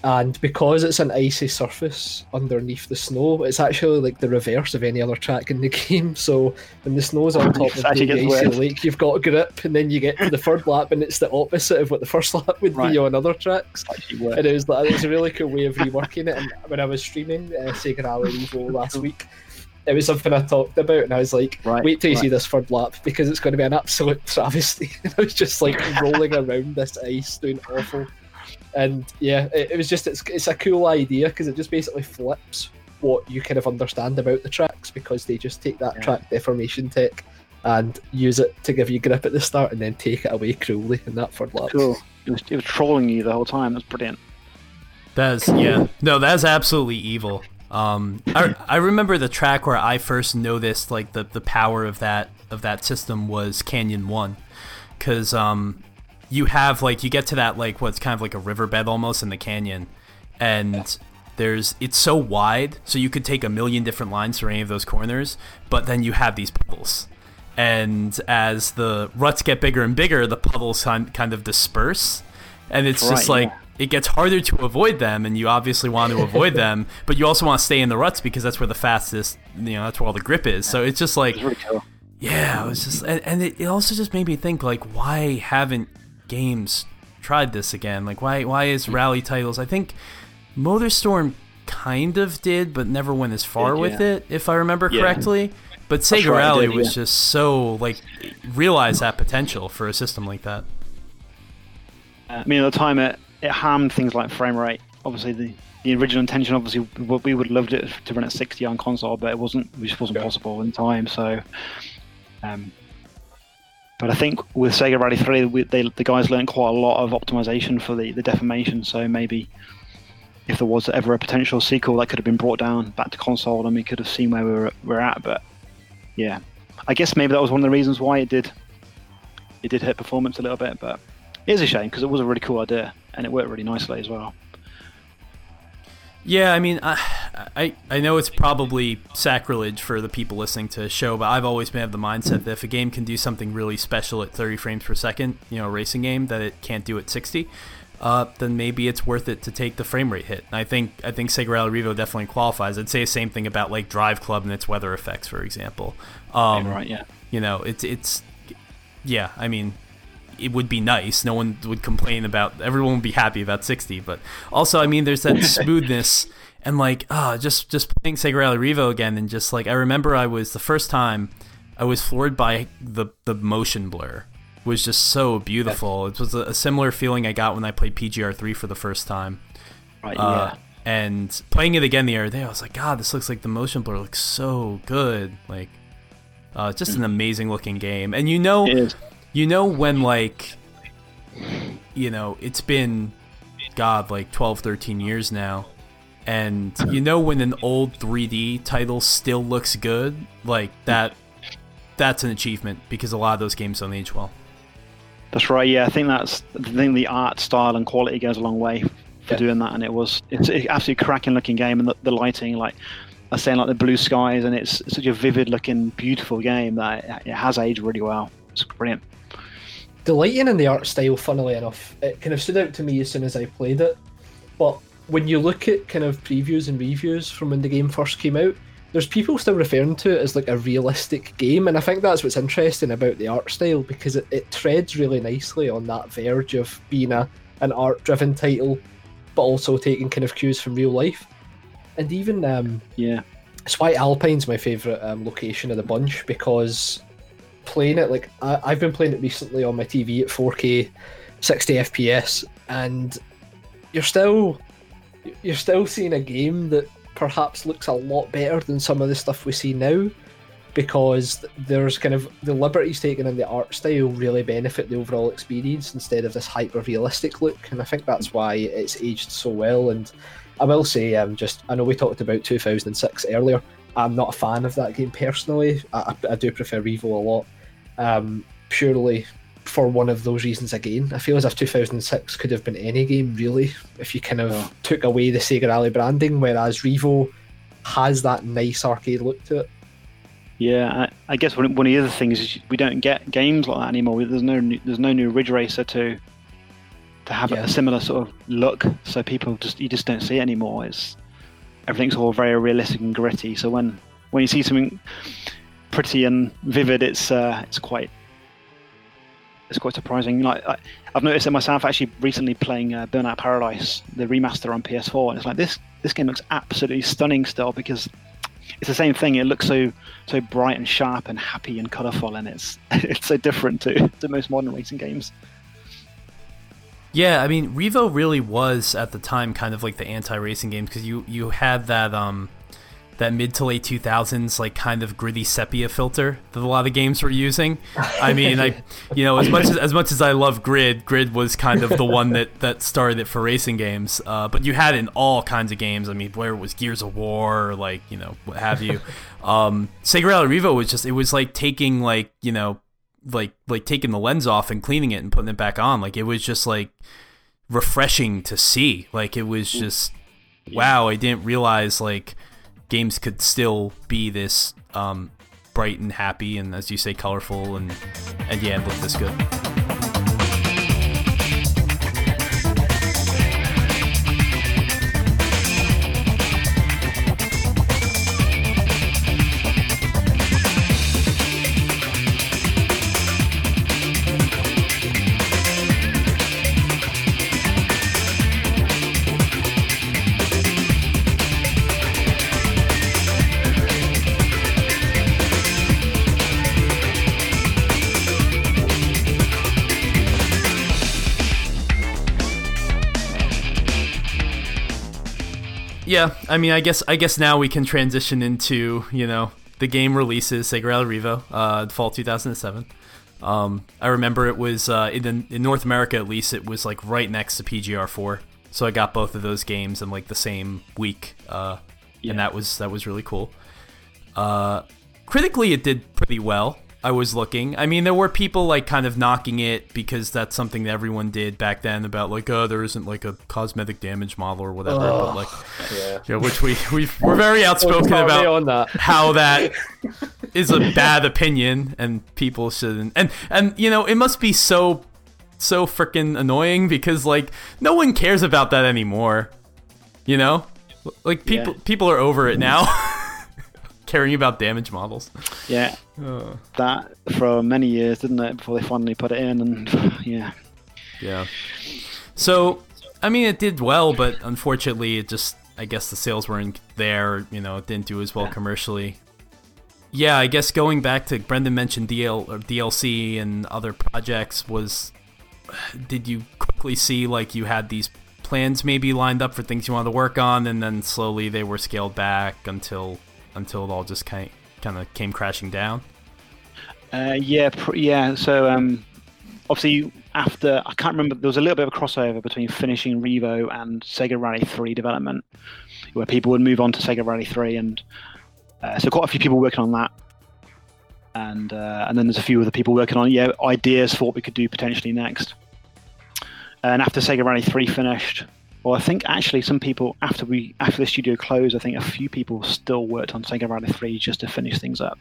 and because it's an icy surface underneath the snow, it's actually like the reverse of any other track in the [laughs] game. So when the snow's on top of the icy worse. lake, you've got a grip, and then you get to the third lap, and it's the opposite of what the first [laughs] lap would Right. be on other tracks. And it was like it was a really cool way of reworking it. And when I was streaming uh, Sega Rally Revo [laughs] last week, it was something I talked about, and I was like, Right, "Wait till you see this third lap because it's going to be an absolute travesty." And I was just like rolling around this ice, doing awful. And yeah, it, it was just it's it's a cool idea because it just basically flips what you kind of understand about the tracks because they just take that Yeah. track deformation tech and use it to give you grip at the start and then take it away cruelly in that third lap. Cool. It was, it was trolling you the whole time. That's brilliant. That's yeah. No, that's absolutely evil. Um, I, I remember the track where I first noticed like the, the power of that of that system was Canyon One, because um, you have like you get to that like what's kind of like a riverbed almost in the canyon, and there's it's so wide so you could take a million different lines through any of those corners, but then you have these puddles, and as the ruts get bigger and bigger, the puddles kind kind of disperse, and it's just like yeah. it gets harder to avoid them, and you obviously want to [laughs] avoid them, but you also want to stay in the ruts because that's where the fastest, you know, that's where all the grip is. So it's just like, It was really cool. yeah, it was just, and, and it, it also just made me think like, why haven't games tried this again? Like, why why is rally titles? I think MotorStorm kind of did, but never went as far Did, with it, if I remember Yeah. correctly. But Sega right, Rally did, was yeah. just so like realized that potential for a system like that. I mean, at the time, it, it harmed things like frame rate. Obviously, the, the original intention, obviously, we we would have loved it to run at 60 on console, but it wasn't. It just wasn't Yeah. possible in time. So, um, but I think with Sega Rally 3, we, they, the guys learned quite a lot of optimization for the, the deformation. So maybe if there was ever a potential sequel that could have been brought down back to console, then we could have seen where we were, we're at. But yeah, I guess maybe that was one of the reasons why it did it did hurt performance a little bit, but it is a shame because it was a really cool idea and it worked really nicely as well. Yeah, I mean, I, I I know it's probably sacrilege for the people listening to the show, but I've always been of the mindset that if a game can do something really special at 30 frames per second, you know, a racing game that it can't do at 60, uh, then maybe it's worth it to take the frame rate hit. And I think I think Sega Rally Revo definitely qualifies. I'd say the same thing about like Drive Club and its weather effects, for example. Um, right, yeah. you know, it's it's yeah. I mean, it would be nice. No one would complain about. Everyone would be happy about sixty. But also, I mean, there's that [laughs] smoothness and like ah, just just playing Sega Rally Revo again and just like I remember I was the first time I was floored by the the motion blur was just so beautiful. It was a, a similar feeling I got when I played PGR three for the first time. Right, Uh, And playing it again the other day, I was like, God, this looks like the motion blur looks so good. Like, uh, just an amazing looking game. And you know, yeah. It. You know when like, you know, it's been, God, like 12, 13 years now. And you know when an old 3D title still looks good, like that, that's an achievement because a lot of those games don't age well. That's right. Yeah, I think that's I think the art style and quality goes a long way for Yeah. doing that, and it was it's an absolutely cracking looking game, and the, the lighting, like I was saying, like the blue skies, and it's such a vivid looking, beautiful game that it, it has aged really well. It's brilliant. The lighting and the art style, funnily enough, it kind of stood out to me as soon as I played it. But when you look at kind of previews and reviews from when the game first came out, there's people still referring to it as like a realistic game, and I think that's what's interesting about the art style because it, it treads really nicely on that verge of being a an art driven title, but also taking kind of cues from real life. And even um, Yeah. it's why Alpine's my favourite um, location of the bunch because playing it like I, I've been playing it recently on my TV at 4K, 60 FPS, and you're still you're still seeing a game that perhaps looks a lot better than some of the stuff we see now because there's kind of the liberties taken in the art style really benefit the overall experience instead of this hyper realistic look and i think that's why it's aged so well and i will say um, just i know we talked about 2006 earlier i'm not a fan of that game personally i, I do prefer revo a lot um, purely for one of those reasons again i feel as if 2006 could have been any game really if you kind of Yeah. took away the sega rally branding whereas revo has that nice arcade look to it Yeah, I, I guess one, one of the other things is we don't get games like that anymore. There's no new, there's no new Ridge Racer to to have Yeah. a similar sort of look. So people just you just don't see it anymore. It's everything's all very realistic and gritty. So when when you see something pretty and vivid, it's uh, it's quite it's quite surprising. Like I, I've noticed it myself actually recently playing uh, Burnout Paradise, the remaster on PS4, and it's like this this game looks absolutely stunning still because it's the same thing. It looks so so bright and sharp and happy and colourful, and it's [laughs] it's so different to to most modern racing games. Yeah, I mean, Revo really was at the time kind of like the anti-racing game because you you had that um that mid to late 2000s like kind of gritty sepia filter that a lot of games were using. I mean, I [laughs] you know as much as as much as I love Grid, Grid was kind of the one that that started it for racing games. Uh, but you had it in all kinds of games. I mean, where it was Gears of War, or like you know what have you. [laughs] um, Sega Rally Revo was just it was like taking like you know like like taking the lens off and cleaning it and putting it back on. Like it was just like refreshing to see. Like it was just wow, I didn't realize like games could still be this um bright and happy and as you say colorful and and yeah, look this good. I mean, I guess I guess now we can transition into you know the game releases Rally Revo, uh, fall 2007. Um, I remember it was uh, in the, in North America at least it was like right next to PGR4, so I got both of those games in like the same week, uh, Yeah. and that was that was really cool. Uh, critically, it did pretty well. I was looking. I mean, there were people like kind of knocking it because that's something that everyone did back then about like, oh, there isn't like a cosmetic damage model or whatever. but like, yeah yeah, which we we we're very outspoken about that how that [laughs] is a bad opinion and people shouldn't. And and you know, it must be so so freaking annoying because like no one cares about that anymore. You know? Like people Yeah. people are over it now. [laughs] Caring about damage models. Yeah, that for many years, didn't it? Before they finally put it in, and [sighs] yeah, Yeah. So, I mean, it did well, but unfortunately, it just, I guess the sales weren't there. You know, it didn't do as well Yeah. commercially. Yeah, I guess going back to Brendan mentioned DL or DLC and other projects was, [sighs] did you quickly see like you had these plans maybe lined up for things you wanted to work on, and then slowly they were scaled back until until it all just kind kind of came crashing down? uh, yeah, pr- yeah. So um, obviously, after I can't remember, there was a little bit of a crossover between finishing Revo and Sega Rally 3 development, where people would move on to Sega Rally 3, and uh, so quite a few people working on that. And uh, and then there's a few other people working on yeah ideas for what we could do potentially next. And after Sega Rally 3 finished, well, I think actually some people after we after the studio closed, I think a few people still worked on Sega Rally 3 just to finish things up.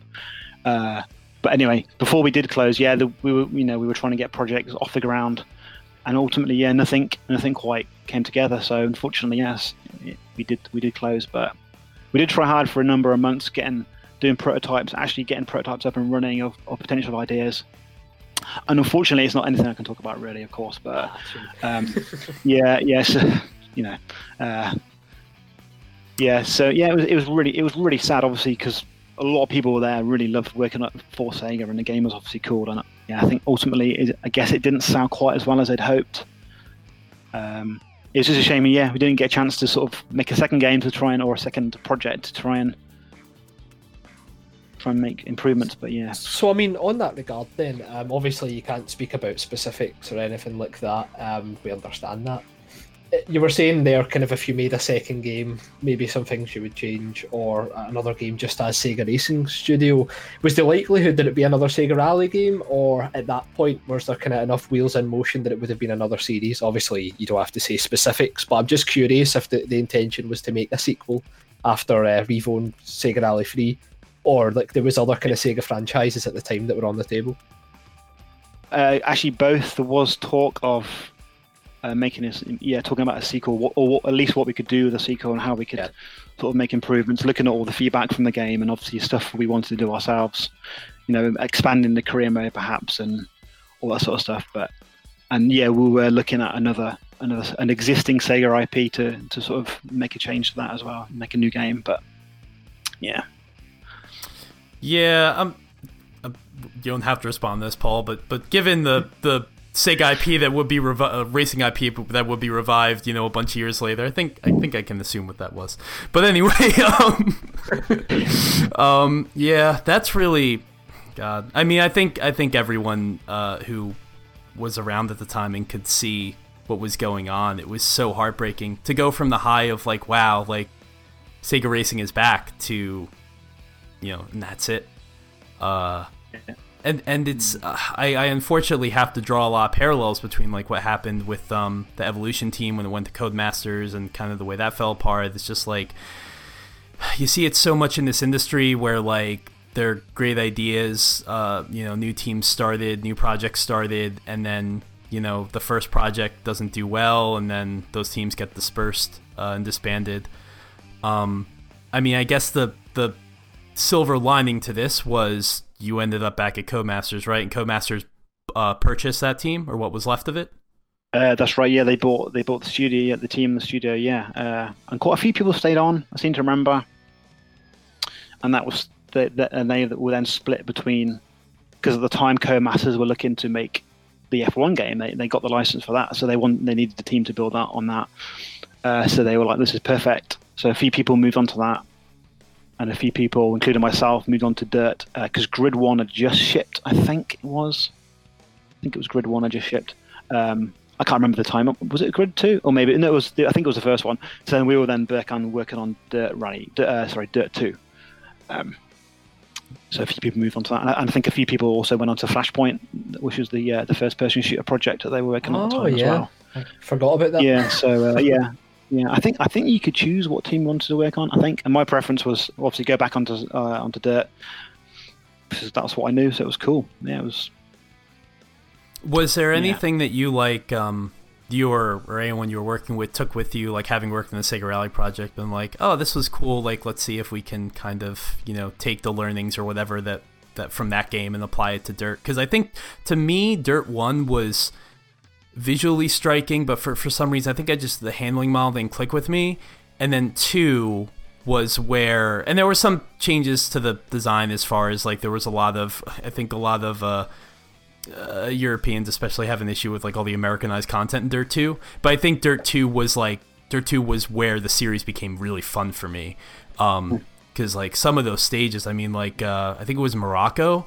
Uh, but anyway, before we did close, yeah, the, we were you know we were trying to get projects off the ground, and ultimately, yeah, nothing nothing quite came together. So unfortunately, yes, we did we did close, but we did try hard for a number of months getting doing prototypes, actually getting prototypes up and running of, of potential ideas. And unfortunately, it's not anything I can talk about really, of course. But um, yeah, yes, you know, uh, yeah. So yeah, it was it was really it was really sad, obviously, because a lot of people were there really loved working for Sega, and the game was obviously cool. And yeah, I think ultimately, it, I guess it didn't sound quite as well as I'd hoped. Um, it's just a shame. Yeah, we didn't get a chance to sort of make a second game to try and or a second project to try and try and make improvements. But yeah. So I mean, on that regard, then um, obviously you can't speak about specifics or anything like that. Um, we understand that. Uh, you were saying there, kind of, if you made a second game, maybe some things you would change, or another game just as Sega Racing Studio. Was the likelihood that it be another Sega Rally game, or at that point was there kind of enough wheels in motion that it would have been another series? Obviously, you don't have to say specifics, but I'm just curious if the, the intention was to make a sequel after uh, Revo and Sega Rally 3, or like there was other kind of Sega franchises at the time that were on the table? Uh, actually, both. There was talk of uh, making this, yeah, talking about a sequel, or, or, at least what we could do with a sequel and how we could yeah. sort of make improvements. Looking at all the feedback from the game and obviously stuff we wanted to do ourselves. You know, expanding the career mode perhaps and all that sort of stuff. But and yeah, we were looking at another another an existing Sega IP to to sort of make a change to that as well, make a new game. But yeah, yeah, um, uh, you don't have to respond to this, Paul. But but given the the Sega IP that would be revi- uh, racing IP that would be revived, you know, a bunch of years later. I think I think I can assume what that was. But anyway, [laughs] um, [laughs] um, yeah, that's really, God. I mean, I think I think everyone uh, who was around at the time and could see what was going on. It was so heartbreaking to go from the high of like, wow, like Sega Racing is back to you know, and that's it. Uh, and and it's uh, I, I unfortunately have to draw a lot of parallels between like what happened with um, the Evolution team when it went to Codemasters and kind of the way that fell apart. It's just like you see it so much in this industry where like there are great ideas, uh, you know, new teams started, new projects started, and then you know the first project doesn't do well, and then those teams get dispersed uh, and disbanded. Um, I mean, I guess the the silver lining to this was you ended up back at Codemasters, right? And Codemasters uh, purchased that team or what was left of it. Uh, that's right. Yeah, they bought they bought the studio, the team, the studio. Yeah, uh, and quite a few people stayed on. I seem to remember, and that was the, the and they were then split between because at the time Codemasters were looking to make the F1 game. They, they got the license for that, so they want they needed the team to build that on that. Uh, so they were like, "This is perfect." So a few people moved on to that and a few people, including myself, moved on to Dirt because uh, Grid One had just shipped. I think it was. I think it was Grid One I just shipped. Um, I can't remember the time. Was it Grid Two or maybe no? It was. The, I think it was the first one. So then we were then back on working on Dirt Rally. Uh, sorry, Dirt Two. Um, so a few people moved on to that, and I think a few people also went on to Flashpoint, which was the uh, the first person shooter project that they were working on at the oh, time yeah. as well. I forgot about that. Yeah. So uh, yeah. Yeah, I think I think you could choose what team you wanted to work on. I think, and my preference was obviously go back onto uh, onto dirt because that's what I knew. So it was cool. Yeah, it was. Was there anything yeah. that you like, um, you or, or anyone you were working with took with you, like having worked in the Sega Rally project, and like, oh, this was cool. Like, let's see if we can kind of, you know, take the learnings or whatever that that from that game and apply it to Dirt. Because I think to me, Dirt One was visually striking, but for, for some reason, I think I just the handling model didn't click with me. And then two was where, and there were some changes to the design as far as like there was a lot of, I think a lot of uh, uh, Europeans especially have an issue with like all the Americanized content in Dirt 2. But I think Dirt 2 was like Dirt 2 was where the series became really fun for me. Um, because like some of those stages, I mean, like uh, I think it was Morocco.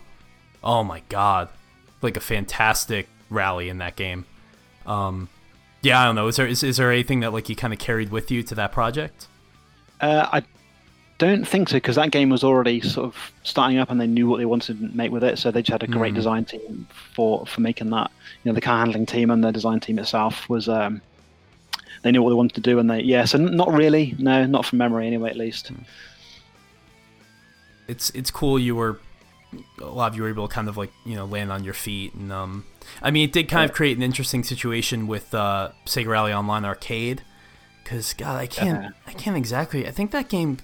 Oh my god, like a fantastic rally in that game. Um, yeah, I don't know. Is there is, is there anything that like you kind of carried with you to that project? Uh, I don't think so because that game was already sort of starting up and they knew what they wanted to make with it. So they just had a great mm. design team for for making that. You know, the car handling team and the design team itself was. Um, they knew what they wanted to do, and they yeah. So not really, no, not from memory anyway, at least. It's it's cool you were a lot of you were able to kind of like you know land on your feet and um I mean it did kind of create an interesting situation with uh, Sega Rally Online Arcade because God I can't Yeah. I can't exactly I think that game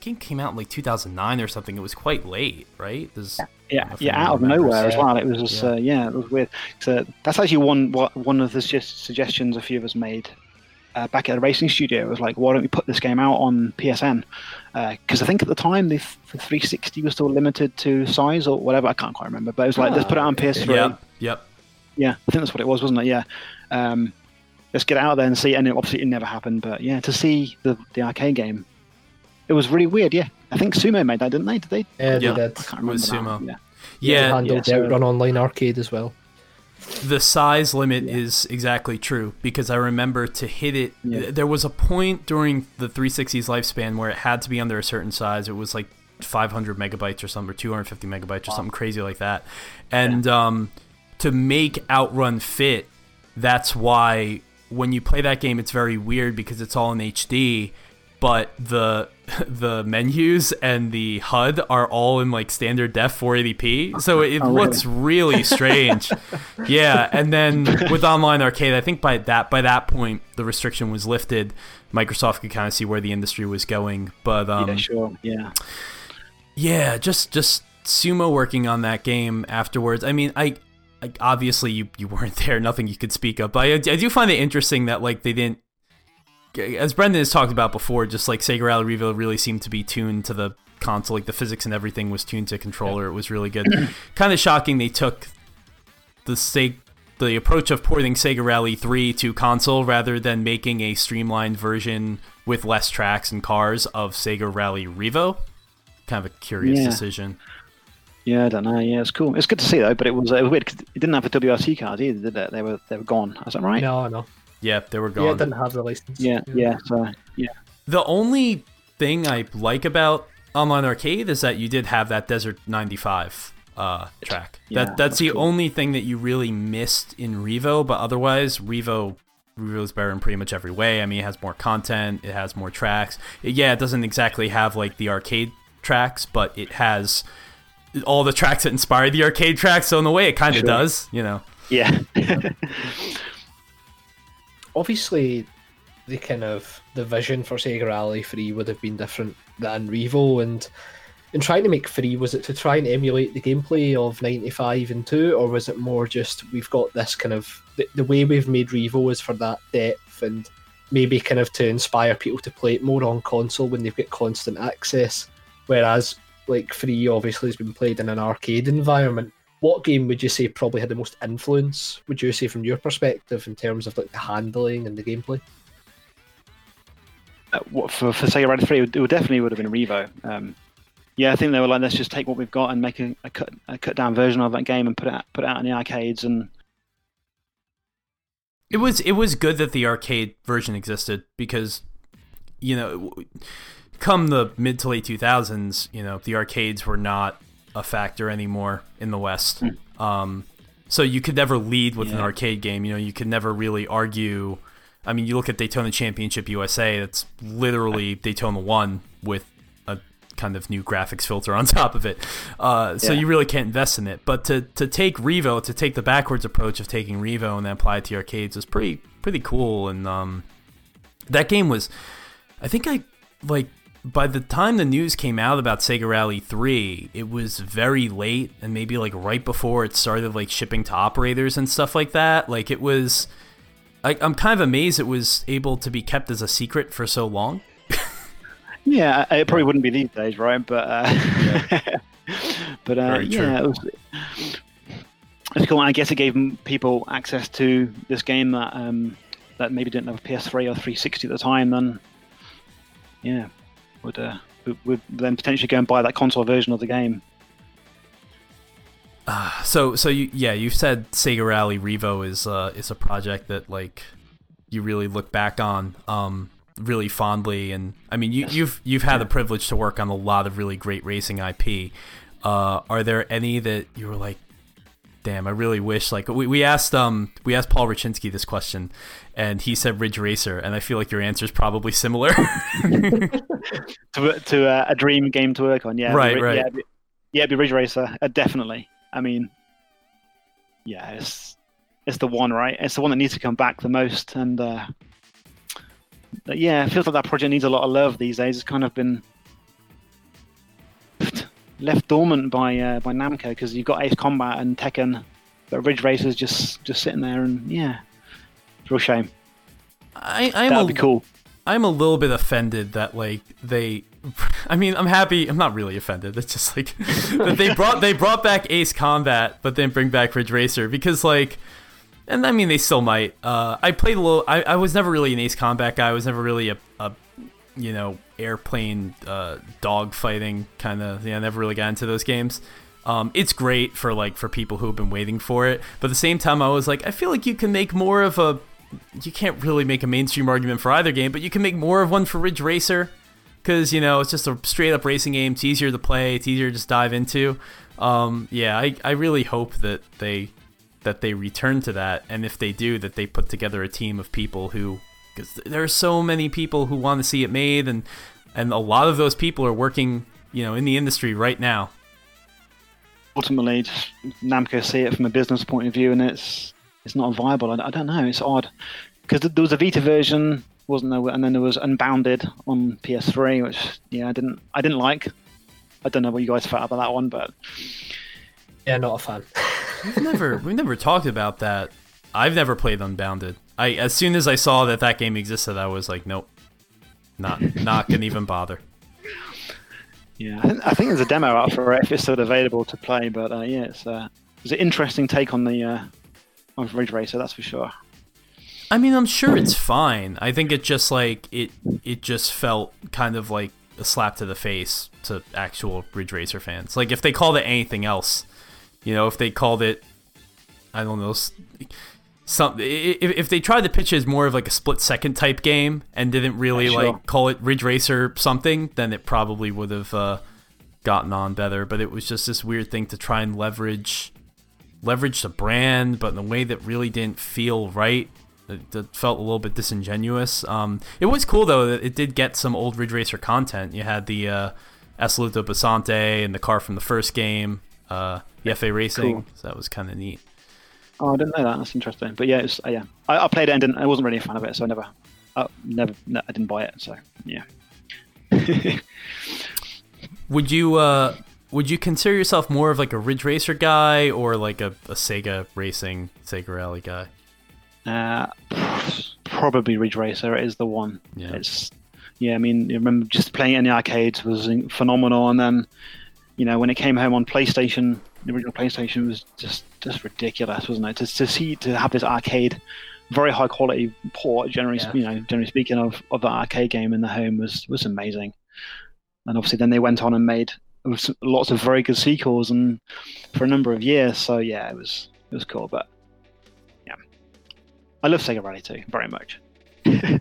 game came out in like 2009 or something it was quite late right There's, Yeah, yeah, out of nowhere as well. It was just, Yeah. Uh, yeah, it was weird. So that's actually one what one of the suggestions a few of us made uh, back at the racing studio. It was like, why don't we put this game out on PSN? Because I think at the time the, f- the 360 was still limited to size or whatever. I can't quite remember, but it was like, let's put it on PS3. yep yep Yeah, I think that's what it was, wasn't it? Yeah. Um, let's get out there and see. And it, obviously, it never happened. But yeah, to see the the arcade game, it was really weird. Yeah, I think Sumo made that, didn't they? Did they? Yeah, they Yeah. did. I can't It was remember. now. Sumo. Yeah. yeah They handled yeah, so- Outrun Online Arcade as well. The size limit is exactly true because I remember to hit it. Yeah. There was a point during the 360's lifespan where it had to be under a certain size. It was like 500 megabytes or something, or 250 megabytes or something crazy like that. And um, to make Outrun fit, that's why when you play that game, it's very weird because it's all in HD, but the [laughs] the menus and the HUD are all in like standard def 480p, so it Oh, looks really [laughs] strange. yeah, and then with online arcade, I think by that by that point the restriction was lifted. Microsoft could kind of see where the industry was going, but um, yeah, sure. Yeah. yeah, just just sumo working on that game afterwards. I mean, I, I obviously you you weren't [laughs] there, nothing you could speak of, but I, I do find it interesting that like they didn't, as Brendan has talked about before, just like Sega Rally Revo really seemed to be tuned to the console, like the physics and everything was tuned to controller. It was really good. [clears throat] kind of shocking they took the Sega. The approach of porting Sega Rally 3 to console rather than making a streamlined version with less tracks and cars of Sega Rally Revo kind of a curious Yeah. decision. Yeah, I don't know. Yeah, it's cool. It's good to see though, but it was, it was weird because it didn't have the WRC cards either, did it? They were they were gone. Is that right? No, no. Yeah, they were Yeah, gone. it didn't have the license. Yeah, yeah. So yeah, the only thing I like about Online Arcade is that you did have that Desert 95 uh, track. Yeah, that that's, that's the cool. only thing that you really missed in Revo, but otherwise Revo Revo is better in pretty much every way. I mean, it has more content, it has more tracks. yeah, it doesn't exactly have like the arcade tracks, but it has all the tracks that inspired the arcade tracks. So in a way, it kind of Sure. does. You know. yeah, [laughs] [laughs] Obviously, the kind of the vision for Sega Rally 3 would have been different than Revo, and in trying to make 3, was it to try and emulate the gameplay of 95 and 2, or was it more just we've got this kind of the, the way we've made Revo is for that depth and maybe kind of to inspire people to play it more on console when they've got constant access, whereas like 3 obviously has been played in an arcade environment. What game would you say probably had the most influence? Would you say from your perspective in terms of like the handling and the gameplay? Uh, what, for for Sega Rally Three, it would, it would definitely would have been Revo. Um, yeah, I think they were like, let's just take what we've got and make a, a cut a cut down version of that game and put it out, put it out in the arcades and It was it was good that the arcade version existed because you know come the mid to late 2000s, you know, the arcades were not a factor anymore in the West. Um, so you could never lead with an arcade game, you know, you could never really argue I mean, you look at Daytona Championship USA, it's literally Daytona 1 with a kind of new graphics filter on [laughs] top of it. Uh, so Yeah. you really can't invest in it. But to, to take Revo, to take the backwards approach of taking Revo and then apply it to arcades is pretty pretty cool. And um, that game was, I think I like by the time the news came out about Sega Rally 3, it was very late and maybe like right before it started like shipping to operators and stuff like that. Like it was I, I'm kind of amazed it was able to be kept as a secret for so long. [laughs] yeah, it probably wouldn't be these days, right? But uh, [laughs] but uh, yeah, it was. It's cool. and I guess it gave people access to this game that um, that maybe didn't have a PS3 or 360 at the time. Then, yeah, would uh, would, then potentially go and buy that console version of the game. So so you yeah you said Sega Rally Revo is uh is a project that like you really look back on um really fondly and I mean you you've you've had the privilege to work on a lot of really great racing IP. Uh, are there any that you were like, damn, I really wish like we, we asked um we asked Paul Rustchynsky this question and he said Ridge Racer and I feel like your answer is probably similar. [laughs] To to uh, a dream game to work on. Yeah, Right, the- right. Yeah, the, Yeah, be Ridge Racer, uh, definitely. I mean, yeah, it's it's the one, right? It's the one that needs to come back the most, and uh, yeah, it feels like that project needs a lot of love these days. It's kind of been left dormant by uh, by Namco because you've got Ace Combat and Tekken, but Ridge Racer's just just sitting there, and yeah, real shame. I, I'm That'd a, be cool. I'm a little bit offended that like they [laughs] I mean, I'm happy. I'm not really offended. It's just like [laughs] that they brought they brought back Ace Combat, but then bring back Ridge Racer because like, and I mean they still might. Uh, I played a little. I, I was never really an Ace Combat guy. I was never really a, a you know airplane uh, dog fighting kind of. Yeah, I never really got into those games. Um, it's great for like for people who have been waiting for it, but at the same time, I was like, I feel like you can make more of a. You can't really make a mainstream argument for either game, but you can make more of one for Ridge Racer because you know it's just a straight up racing game. It's easier to play. It's easier to just dive into. Um, yeah, I, I really hope that they that they return to that, and if they do, that they put together a team of people who because there are so many people who want to see it made, and and a lot of those people are working you know in the industry right now. Ultimately, just Namco see it from a business point of view, and it's it's not viable. I, I don't know. It's odd because there was a Vita version, wasn't there? And then there was Unbounded on PS3, which yeah, I didn't I didn't like. I don't know what you guys felt about that one, but Yeah, not a fan. We've never we've never talked about that. I've never played Unbounded. I as soon as I saw that that game existed, I was like, nope, not not gonna even bother. yeah, I think, there's a demo out for it if it's still available to play. But uh, yeah, it's, uh, it's an interesting take on the uh, on Ridge Racer, that's for sure. I mean, I'm sure it's fine. I think it just like it it just felt kind of like a slap to the face to actual Ridge Racer fans. Like if they called it anything else, you know, if they called it I don't know, s- some if, if they tried to pitch it as more of like a split second type game and didn't really Yeah, sure. like call it Ridge Racer something, then it probably would have uh, gotten on better. But it was just this weird thing to try and leverage leverage the brand, but in a way that really didn't feel right. It, it felt a little bit disingenuous. Um, it was cool though that it did get some old Ridge Racer content. You had the uh, Assoluto Bisonte and the car from the first game, uh, the FA Racing. Cool. So that was kind of neat. Oh, I didn't know that. That's interesting. But yeah, it's, uh, yeah, I, I played it and didn't, I wasn't really a fan of it, so I never, uh, never, no, I didn't buy it. So yeah. [laughs] Would you uh, would you consider yourself more of like a Ridge Racer guy or like a, a Sega Racing, Sega Rally guy? Uh, probably Ridge Racer is the one. Yeah. It's yeah. I mean, I remember just playing it in the arcades was phenomenal, and then you know when it came home on PlayStation, the original PlayStation was just just ridiculous, wasn't it? To, to see to have this arcade, very high quality port, generally Yeah. you know generally speaking of of that arcade game in the home was was amazing. And obviously, then they went on and made lots of very good sequels, and for a number of years. So yeah, it was it was cool, but. yeah, I love Sega Rally 2 very much. [laughs]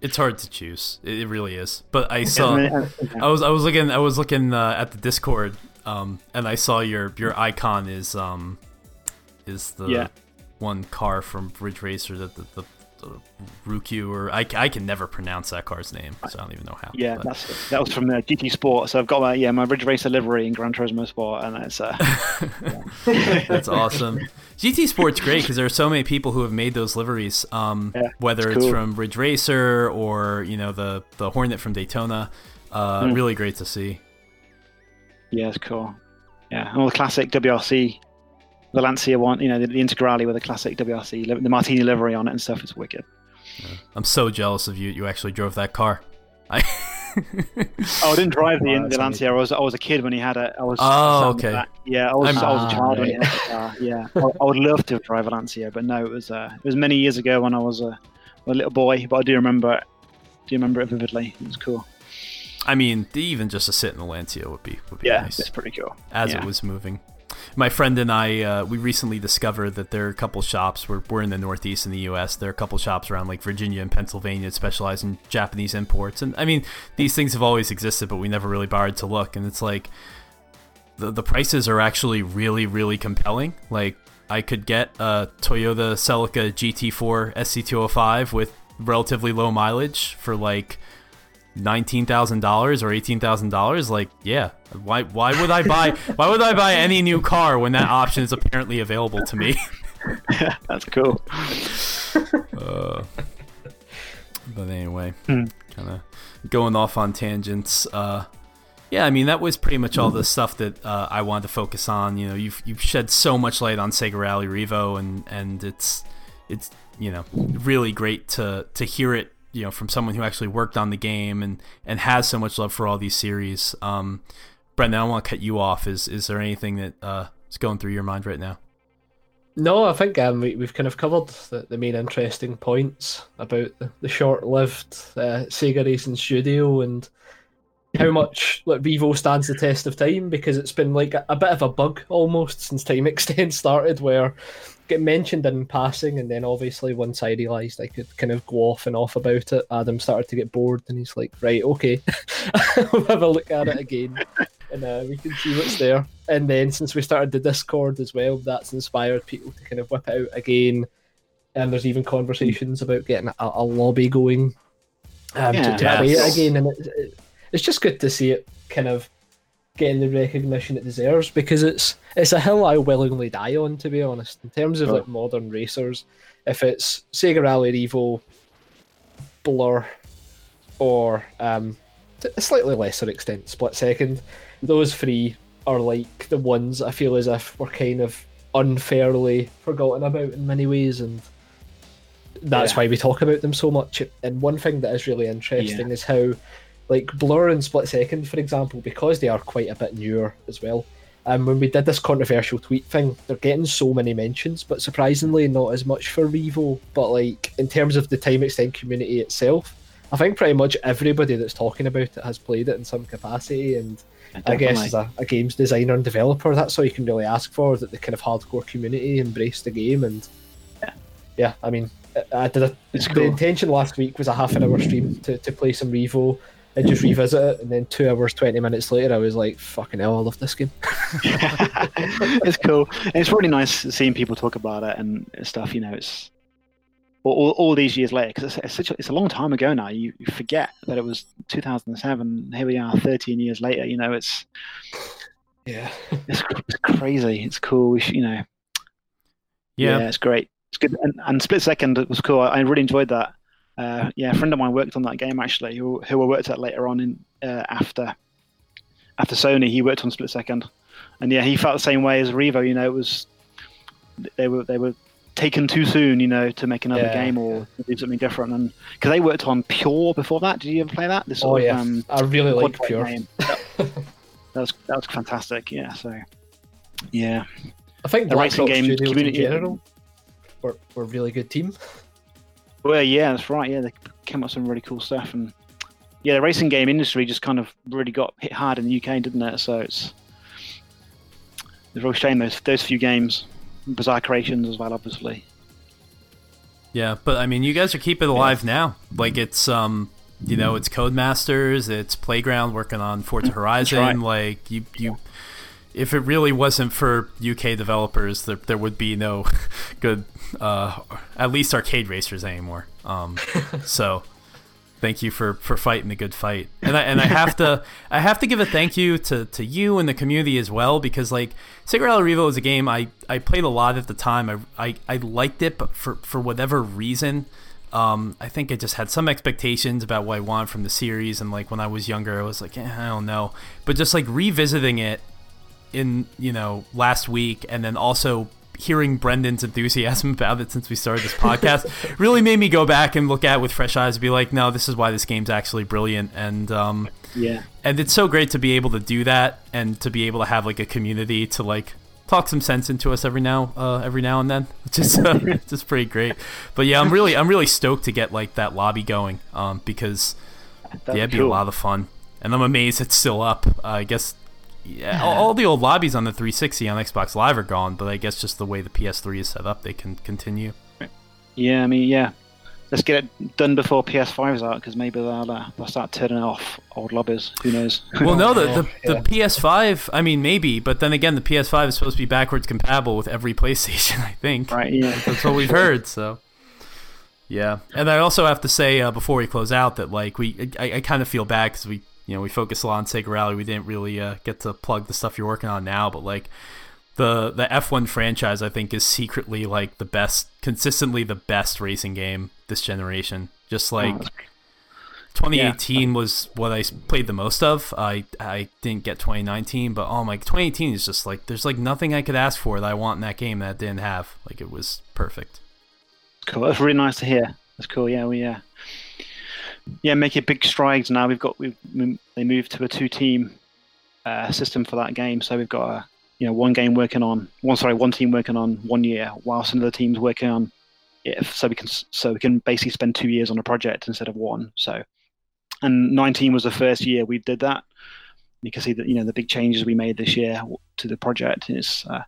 It's hard to choose. It, really is. But I saw. I I was I was looking I was looking uh, at the Discord, um, and I saw your your icon is um, is the Yeah. one car from Ridge Racer that the, the, the Rukyu or I, I can never pronounce that car's name, so I don't even know how. yeah, but- that's that was from uh, GT Sport. So I've got my yeah my Ridge Racer livery in Gran Turismo Sport, and it's uh, [laughs] That's awesome. GT Sport's great because there are so many people who have made those liveries. Um, Yeah, whether it's it's, cool. from Ridge Racer or you know the the Hornet from Daytona, uh, Mm. really great to see. Yeah, it's cool. Yeah, and all the classic WRC, the Lancia one, you know, the, the Integrale with the classic WRC, the Martini livery on it and stuff. It's wicked. I'm so jealous of you. You actually drove that car. I [laughs] Oh, I didn't drive the, Wow, the Lancia. I was I was a kid when he had it. I was. Oh, sat in the okay. Yeah, I was I'm- I was a Ah, child when he had the car. Yeah, I, I would love to drive a Lancia, but no, it was uh, it was many years ago when I was a, a little boy. But I do remember it. Do you remember it vividly. It was cool. I mean, even just to sit in the Lancia would be would be Yeah, nice it's pretty cool. as yeah. it was moving. My friend and I, uh, we recently discovered that there are a couple shops. We're, we're in the Northeast in the U.S. There are a couple shops around like Virginia and Pennsylvania that specialize in Japanese imports. And I mean, these things have always existed, but we never really bothered to look. And it's like the the prices are actually really really compelling. Like I could get a Toyota Celica GT4 ST205 with relatively low mileage for like nineteen thousand dollars or eighteen thousand dollars, like yeah, why why would I buy [laughs] why would I buy any new car when that option is apparently available to me? [laughs] [laughs] That's cool. Uh, but anyway, Hmm. kind of going off on tangents. Uh, yeah, I mean that was pretty much all the stuff that uh, I wanted to focus on. You know, you've you've shed so much light on Sega Rally Revo, and and it's it's you know really great to to hear it. You know, from someone who actually worked on the game and and has so much love for all these series. Um, Brendan, I don't want to cut you off. Is is there anything that uh, is going through your mind right now? No, I think um, we, we've kind of covered the, the main interesting points about the, the short-lived uh, Sega Racing Studio and how much like Revo stands the test of time because it's been like a, a bit of a bug almost since Time [laughs] Extend started, where get mentioned in passing, and then obviously once I realised I could kind of go off and off about it, Adam started to get bored, and he's like, "Right, okay, [laughs] we'll have a look at it again." And uh, we can see what's there. And then since we started the Discord as well, that's inspired people to kind of whip it out again. And there's even conversations about getting a, a lobby going um, Yeah. to, to play it again. And it, it, it's just good to see it kind of getting the recognition it deserves because it's it's a hill I willingly die on, to be honest. In terms of Oh. like modern racers, if it's Sega Rally Revo, Blur, or um, to a slightly lesser extent, Split Second, those three are like the ones I feel as if we're kind of unfairly forgotten about in many ways, and that's Yeah. why we talk about them so much. And one thing that is really interesting is how, like Blur and Split Second, for example, because they are quite a bit newer as well. Um, when we did this controversial tweet thing, they're getting so many mentions, but surprisingly not as much for Revo. But like in terms of the time extend community itself, I think pretty much everybody that's talking about it has played it in some capacity. And I guess as a, a games designer and developer, that's all you can really ask for that the kind of hardcore community embrace the game. And Yeah. yeah, I mean, I- I did a, It's the cool. intention last week was a half an hour stream to, to play some Revo and just revisit it, and then two hours twenty minutes later, I was like, "Fucking hell, I love this game." [laughs] it's cool. And it's really nice seeing people talk about it and stuff. You know, it's all, all, all these years later because it's, it's such a, it's a long time ago now. You, you forget that it was 2007. Here we are, 13 years later. You know, it's Yeah, it's, it's crazy. It's cool. We should, you know, Yeah, it's great. It's good. And, and Split Second was cool. I, I really enjoyed that. Uh, yeah, a friend of mine worked on that game actually, who, who I worked at later on in uh, after after Sony. He worked on Split Second, and yeah, he felt the same way as Revo. You know, it was they were they were taken too soon, you know, to make another Yeah, game or do something different. And because they worked on Pure before that, did you ever play that? This oh yeah, of, um, I really like Pure. [laughs] That, was that was fantastic. Yeah, so yeah. I think The Black racing Rock game Studios community- in general were, were really good team. [laughs] Well, yeah, that's right. Yeah, they came up with some really cool stuff, and yeah, the racing game industry just kind of really got hit hard in the UK, didn't it? So it's it's a real shame those those few games, Bizarre Creations as well, obviously. Yeah, but I mean, you guys are keeping it alive now. Like it's um, you know, it's Codemasters, it's Playground working on Forza Horizon. right. Like you, you, if it really wasn't for UK developers, there there would be no [laughs] good, uh, at least arcade racers anymore. Um, [laughs] so thank you for for fighting the good fight and i and i have to i have to give a thank you to to you and the community as well because like Sega Rally Revo is a game i i played a lot at the time i i, I liked it but for for whatever reason um, I think I just had some expectations about what I wanted from the series, and like when I was younger, I was like, eh, I don't know. But just like revisiting it in you know last week, and then also hearing Brendan's enthusiasm about it since we started this podcast really made me go back and look at it with fresh eyes and be like, no, this is why this game's actually brilliant. And um, Yeah, and it's so great to be able to do that and to be able to have like a community to like talk some sense into us every now uh, every now and then [laughs] which is uh, [laughs] just pretty great but yeah i'm really i'm really stoked to get like that lobby going um, because that'd yeah it'd be cool. a lot of fun and i'm amazed it's still up uh, i guess yeah, all, all the old lobbies on the 360 on xbox live are gone but i guess just the way the ps3 is set up they can continue Yeah, I mean, yeah. Let's get it done before PS5's out because maybe they'll, uh, they'll start turning off old lobbies. Who knows? [laughs] Well, no, the, the, Yeah. the PS5, I mean, maybe, but then again, the PS5 is supposed to be backwards compatible with every [laughs] PlayStation, I think. right? Yeah. That's what we've [laughs] heard, so. Yeah, and I also have to say uh, before we close out that like we, I, I kind of feel bad because we, you know, we focused a lot on Sega Rally. We didn't really uh, get to plug the stuff you're working on now, but like the the F1 franchise, I think is secretly like the best, consistently the best racing game this generation. Just like. Oh, 2018 was what I played the most of. I I didn't get 2019, but oh my, 2018 is just like there's like nothing I could ask for that I want in that game that I didn't have. Like it was perfect. Cool. That's really nice to hear. That's cool. Yeah, we yeah, yeah, making big strides now. We've got we they moved to a two-team uh, system for that game, so we've got a you know one game working on one sorry one team working on one year, whilst another team's working on it. So we can so we can basically spend two years on a project instead of one. So and 19 was the first year we did that. You can see that you know the big changes we made this year to the project. It's uh,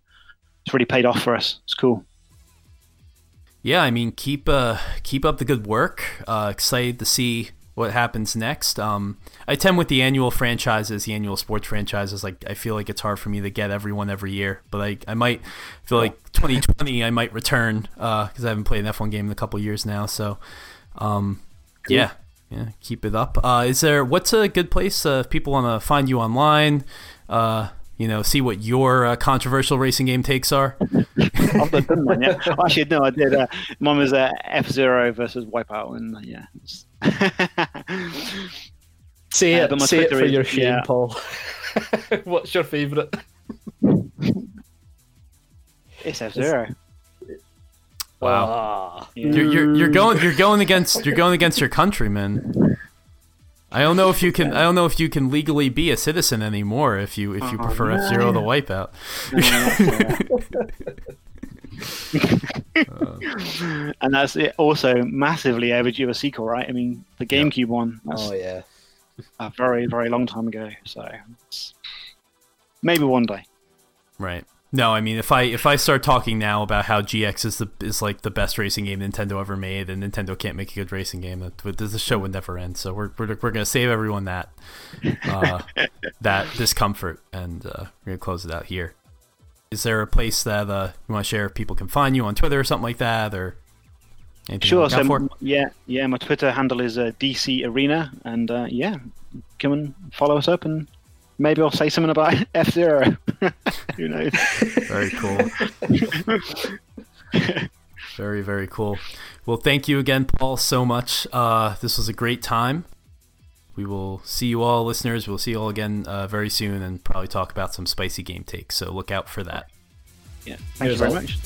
it's really paid off for us. It's cool. Yeah, I mean, keep uh, keep up the good work. Uh, excited to see what happens next. Um, I tend with the annual franchises, the annual sports franchises. Like I feel like it's hard for me to get everyone every year, but I I might feel like 2020 I might return because uh, I haven't played an F1 game in a couple years now. So, um, cool. yeah, yeah, keep it up. Uh, is there what's a good place uh, if people want to find you online? Uh, you know, see what your uh, controversial racing game takes are. [laughs] I've not done one yet. Actually, no, I did. Uh, mine was uh, F Zero versus Wipeout, and uh, yeah. [laughs] say it, say Twitter it for is, your shame, yeah. Paul. [laughs] What's your favourite? It's F Zero. Wow. Ah. You're, you're, you're going you're going against you're going against your countrymen. I don't know if you can. I don't know if you can legally be a citizen anymore if you if you uh-huh. prefer F Zero the Wipeout. [laughs] and that's it also massively overdue a sequel, right? I mean, the GameCube one. oh yeah, a very very long time ago. So maybe one day. Right. No, I mean if I if I start talking now about how GX is the is like the best racing game Nintendo ever made, and Nintendo can't make a good racing game, that the show would never end. So we're we're, we're gonna save everyone that uh, [laughs] that discomfort, and uh, we're gonna close it out here. Is there a place that uh, you want to share? if People can find you on Twitter or something like that, or anything sure. So yeah, yeah, my Twitter handle is uh, DC Arena, and uh, yeah, come and follow us up and maybe I'll say something about [laughs] F Zero. [laughs] Who knows? Very cool. very very cool. Well, thank you again, Paul, so much. Uh, this was a great time. We will see you all, listeners. We'll see you all again uh, very soon, and probably talk about some spicy game takes. So look out for that. Yeah. Thank you very much.